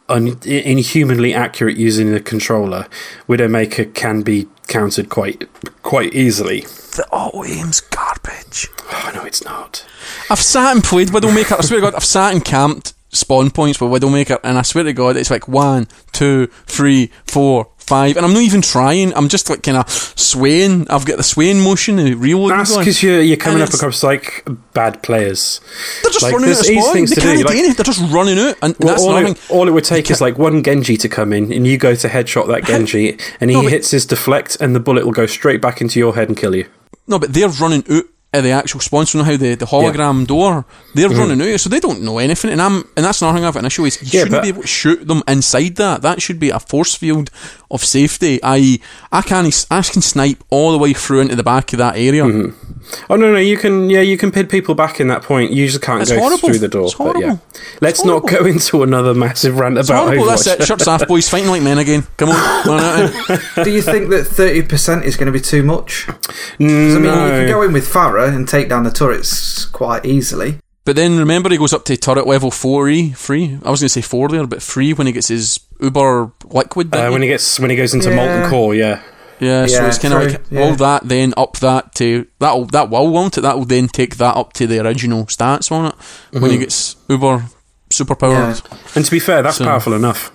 un- inhumanly accurate using the controller, Widowmaker can be countered quite quite easily. The auto aim's garbage. Oh no, it's not. I've sat and played Widowmaker. I swear to God, I've sat and camped spawn points with Widowmaker, and I swear to God, it's like one, two, three, four, five, and I'm not even trying. I'm just like kind of swaying. I've got the swaying motion and reloading. That's because you're you're coming And up across like bad players. They're just like, running out of spawn. things They to do, can't like- do anything. They're just running out, and Well, that's all, it, all it would take is like one Genji to come in, and you go to headshot that Genji, and he No, hits his deflect, and the bullet will go straight back into your head and kill you. No, but they're running out of the actual sponsor you know how the, the hologram door, they're mm-hmm. running out, so they don't know anything. And I'm and that's another thing I've got an issue is you Yeah, shouldn't but- be able to shoot them inside that. That should be a force field of safety. I I can I can snipe all the way through into the back of that area. Mm-hmm. Oh no, no, you can yeah, you can pin people back in that point. You just can't It's go horrible. through the door. It's but yeah, let's It's not go into another massive rant It's about horrible. That's it. Shirts off, boys. Fighting like men again. Come on. Run out. Do you think that 30% is going to be too much? 'Cause, I mean, No. you can go in with Pharah and take down the turrets quite easily. But then remember, he goes up to turret level four e three. I was going to say four there, but three when he gets his Uber liquid. Uh, when he? he gets when he goes into Yeah. molten core, yeah. Yeah, so Yeah, it's kind of like yeah. all that, then up that to that'll that will won't it? That will then take that up to the original stats on it when Mm-hmm. he gets Uber superpowers. And to be fair, that's So- powerful enough.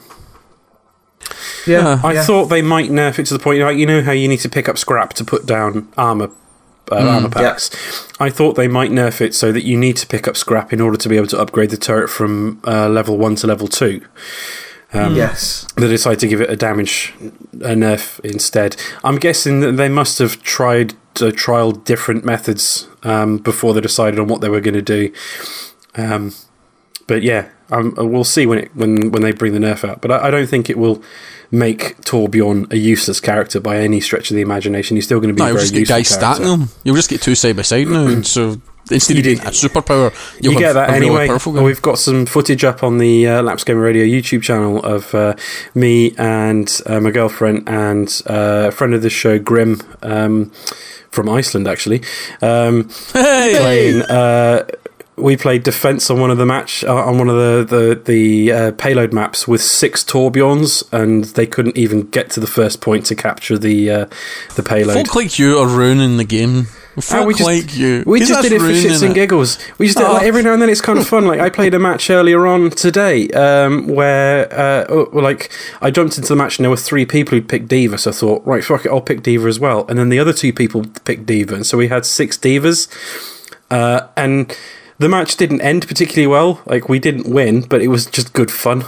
Yeah. I yeah. thought they might nerf it to the point, like you know how you need to pick up scrap to put down armor. Uh, armor packs. I thought they might nerf it so that you need to pick up scrap in order to be able to upgrade the turret from uh, level one to level two. Um, yes. They decided to give it a damage a nerf instead. I'm guessing that they must have tried uh, trialed different methods um, before they decided on what they were going to do. Um, but yeah, um, we'll see when it when when they bring the nerf out. But I, I don't think it will make Torbjorn a useless character by any stretch of the imagination. He's still going to be No, a very just get useful guys character. stacking them. You'll just get two side by side now, and so instead You of do- a superpower, you'll you get that really anyway. guy. We've got some footage up on the uh, Lapsed Gamer Radio YouTube channel of uh, me and uh, my girlfriend and uh, a friend of the show, Grim, um, from Iceland, actually. Um, Hey! playing. Uh, we played defense on one of the match uh, on one of the the the uh, payload maps with six Torbjorns, and they couldn't even get to the first point to capture the uh, the payload. Folk like you are ruining the game. Fuck we just- like you. We just did it for shits and giggles. We just did it, like Oh. every now and then. It's kind of fun. Like I played a match earlier on today, um, where uh, oh, like I jumped into the match and there were three people who'd picked D.Va. So I thought, right, fuck it, I'll pick D.Va as well. And then the other two people picked D.Va, and so we had six D.Vas. Uh, and the match didn't end particularly well. Like we didn't win, but it was just good fun.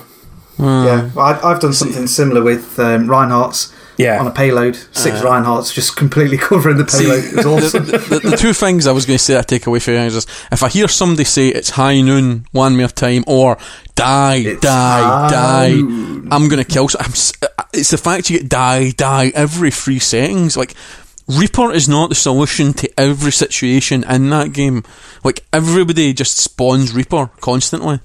Yeah, well, I, I've done something similar with um, Reinhardt's Yeah. on a payload. Six Reinhardt's just completely covering the payload. It was awesome. the, the, the two things I was going to say I take away from you is if I hear somebody say it's high noon one more time or die, It's die, die, noon. I'm going to kill. So I'm, it's the fact you get die, die every three settings. Like Reaper is not the solution to every situation in that game. Like everybody just spawns Reaper constantly.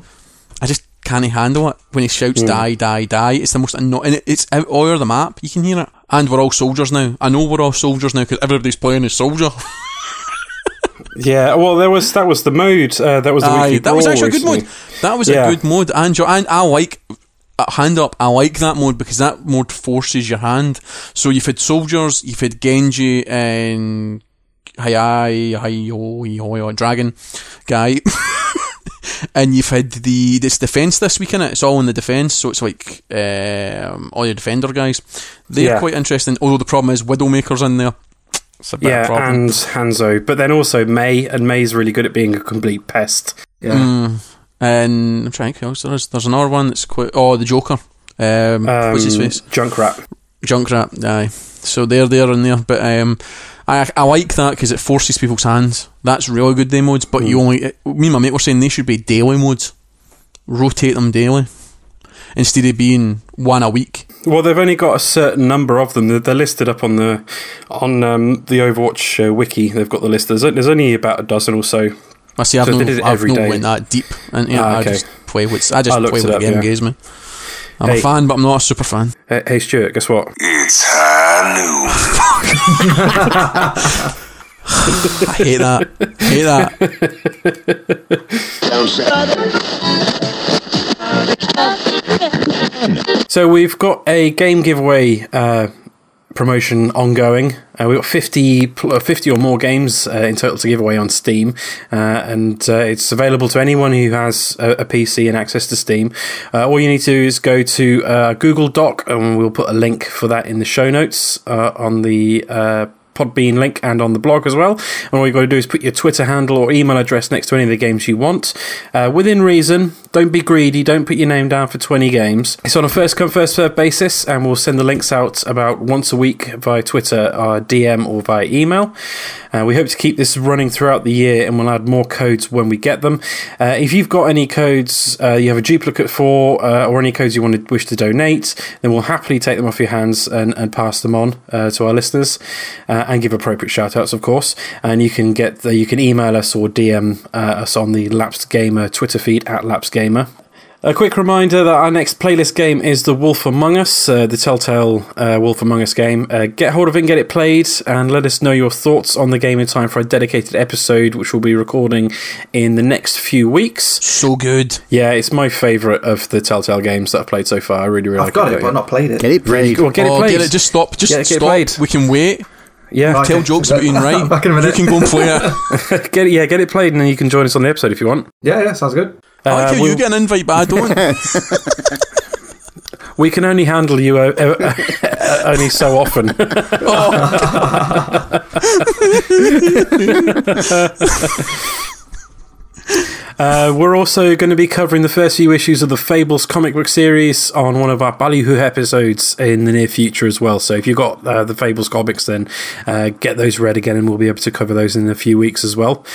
I just can't handle it when he shouts die, die, die. It's the most annoying. It's out all over the map. You can hear it. And we're all soldiers now. I know we're all soldiers now because everybody's playing as soldier. Yeah, well, there was that was the mode. Uh, that was the Aye, that was actually a good mode. That was Yeah. a good mode, and and I like hand up. I like that mode because that mode forces your hand. So you've had soldiers, you've had Genji and ho, ho, dragon guy. And you've had the this defense this week in it. It's all in the defense, so it's like um, all your defender guys. They're Yeah. quite interesting. Although the problem is Widowmaker's in there. It's a bit of Yeah, problem. and Hanzo, but then also Mei, and Mei's really good at being a complete pest. Yeah. Mm. And I'm trying to think who else there is. There's another one that's quite. Oh, the Joker. Um, Um, what's his face? Junkrat. Junkrat. Aye. So they're there and there, but um, I I like that because it forces people's hands. That's really good day modes. But you only it, me and my mate were saying they should be daily modes. Rotate them daily instead of being one a week. Well, they've only got a certain number of them. They're, they're listed up on the on um, the Overwatch uh, wiki. They've got the list. There's, there's only about a dozen or so. I see. I've So not, they did it I've every not day. went that deep into it. Ah, I just play what's I just I play it what the game yeah. gives me. I'm Hey. a fan, but I'm not a super fan. Hey, hey Stuart, guess what? It's high noon. I hate that. hate that. So we've got a game giveaway uh, promotion ongoing. Uh, we've got 50, uh, 50 or more games uh, in total to give away on Steam, uh, and uh, it's available to anyone who has a, a PC and access to Steam. Uh, all you need to do is go to Google Doc, and we'll put a link for that in the show notes on the. Podbean link and on the blog as well. And all you've got to do is put your Twitter handle or email address next to any of the games you want. Uh, within reason, don't be greedy, don't put your name down for 20 games. It's on a first come, first served basis, and we'll send the links out about once a week via Twitter, our DM, or via email. Uh, we hope to keep this running throughout the year, and we'll add more codes when we get them. Uh, if you've got any codes uh, you have a duplicate for, uh, or any codes you want to wish to donate, then we'll happily take them off your hands and, and pass them on uh, to our listeners, uh, and give appropriate shout outs, of course. And you can get the, you can email us or DM us on the Lapsed Gamer Twitter feed at Lapsed Gamer. A quick reminder that our next playlist game is The Wolf Among Us, uh, the Telltale uh, Wolf Among Us game. Uh, get hold of it and get it played, and let us know your thoughts on the game in time for a dedicated episode, which we'll be recording in the next few weeks. So good. Yeah, it's my favourite of the Telltale games that I've played so far. I really, really I've like got it. but I've not played it. Get it played. Well, get oh, it played. get it. Just stop. Just Get it- get stop. played. We can wait. yeah, Right. Tell Okay. jokes about being right. Back in a minute. You minute. can go and play it. get it. Yeah, get it played, and then you can join us on the episode if you want. Yeah, yeah, sounds good. I like Uh, how you we'll- get an invite, but I don't. We can only handle you uh, uh, only so often. Uh, we're also going to be covering the first few issues of the Fables comic book series on one of our Ballyhoo episodes in the near future as well. So if you've got uh, the Fables comics, then uh, get those read again, and we'll be able to cover those in a few weeks as well.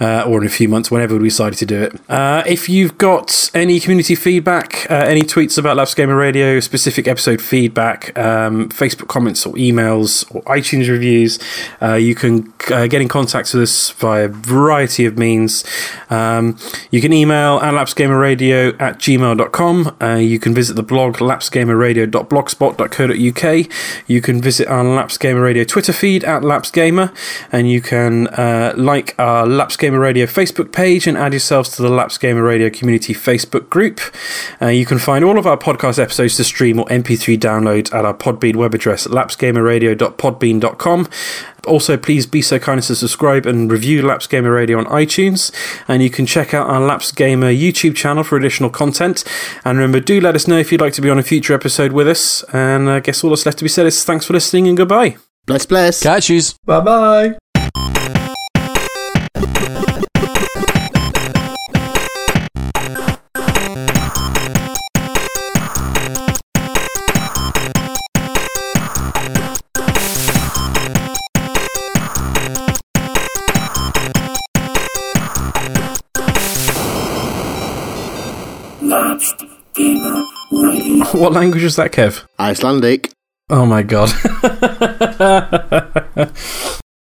Uh, or in a few months, whenever we decide to do it. Uh, if you've got any community feedback, uh, any tweets about Lapsed Gamer Radio, specific episode feedback, um, Facebook comments or emails or iTunes reviews, uh, you can uh, get in contact with us via a variety of means. Um, you can email at lapsedgamerradio at gmail.com. Uh, you can visit the blog lapsedgamerradio.blogspot.co.uk. You can visit our Lapsed Gamer Radio Twitter feed at lapsedgamer, and you can uh, like our Laps Gamer Gamer Radio Facebook page and add yourselves to the Lapsed Gamer Radio community Facebook group. Uh, you can find all of our podcast episodes to stream or MP3 download at our Podbean web address, lapsedgamerradio.podbean.com. Also, please be so kind as to subscribe and review Lapsed Gamer Radio on iTunes. And you can check out our Lapsed Gamer YouTube channel for additional content. And remember, do let us know if you'd like to be on a future episode with us. And I guess all that's left to be said is thanks for listening and goodbye. Bless, bless. Catch yous. Bye bye. What language is that, Kev? Icelandic. Oh my god.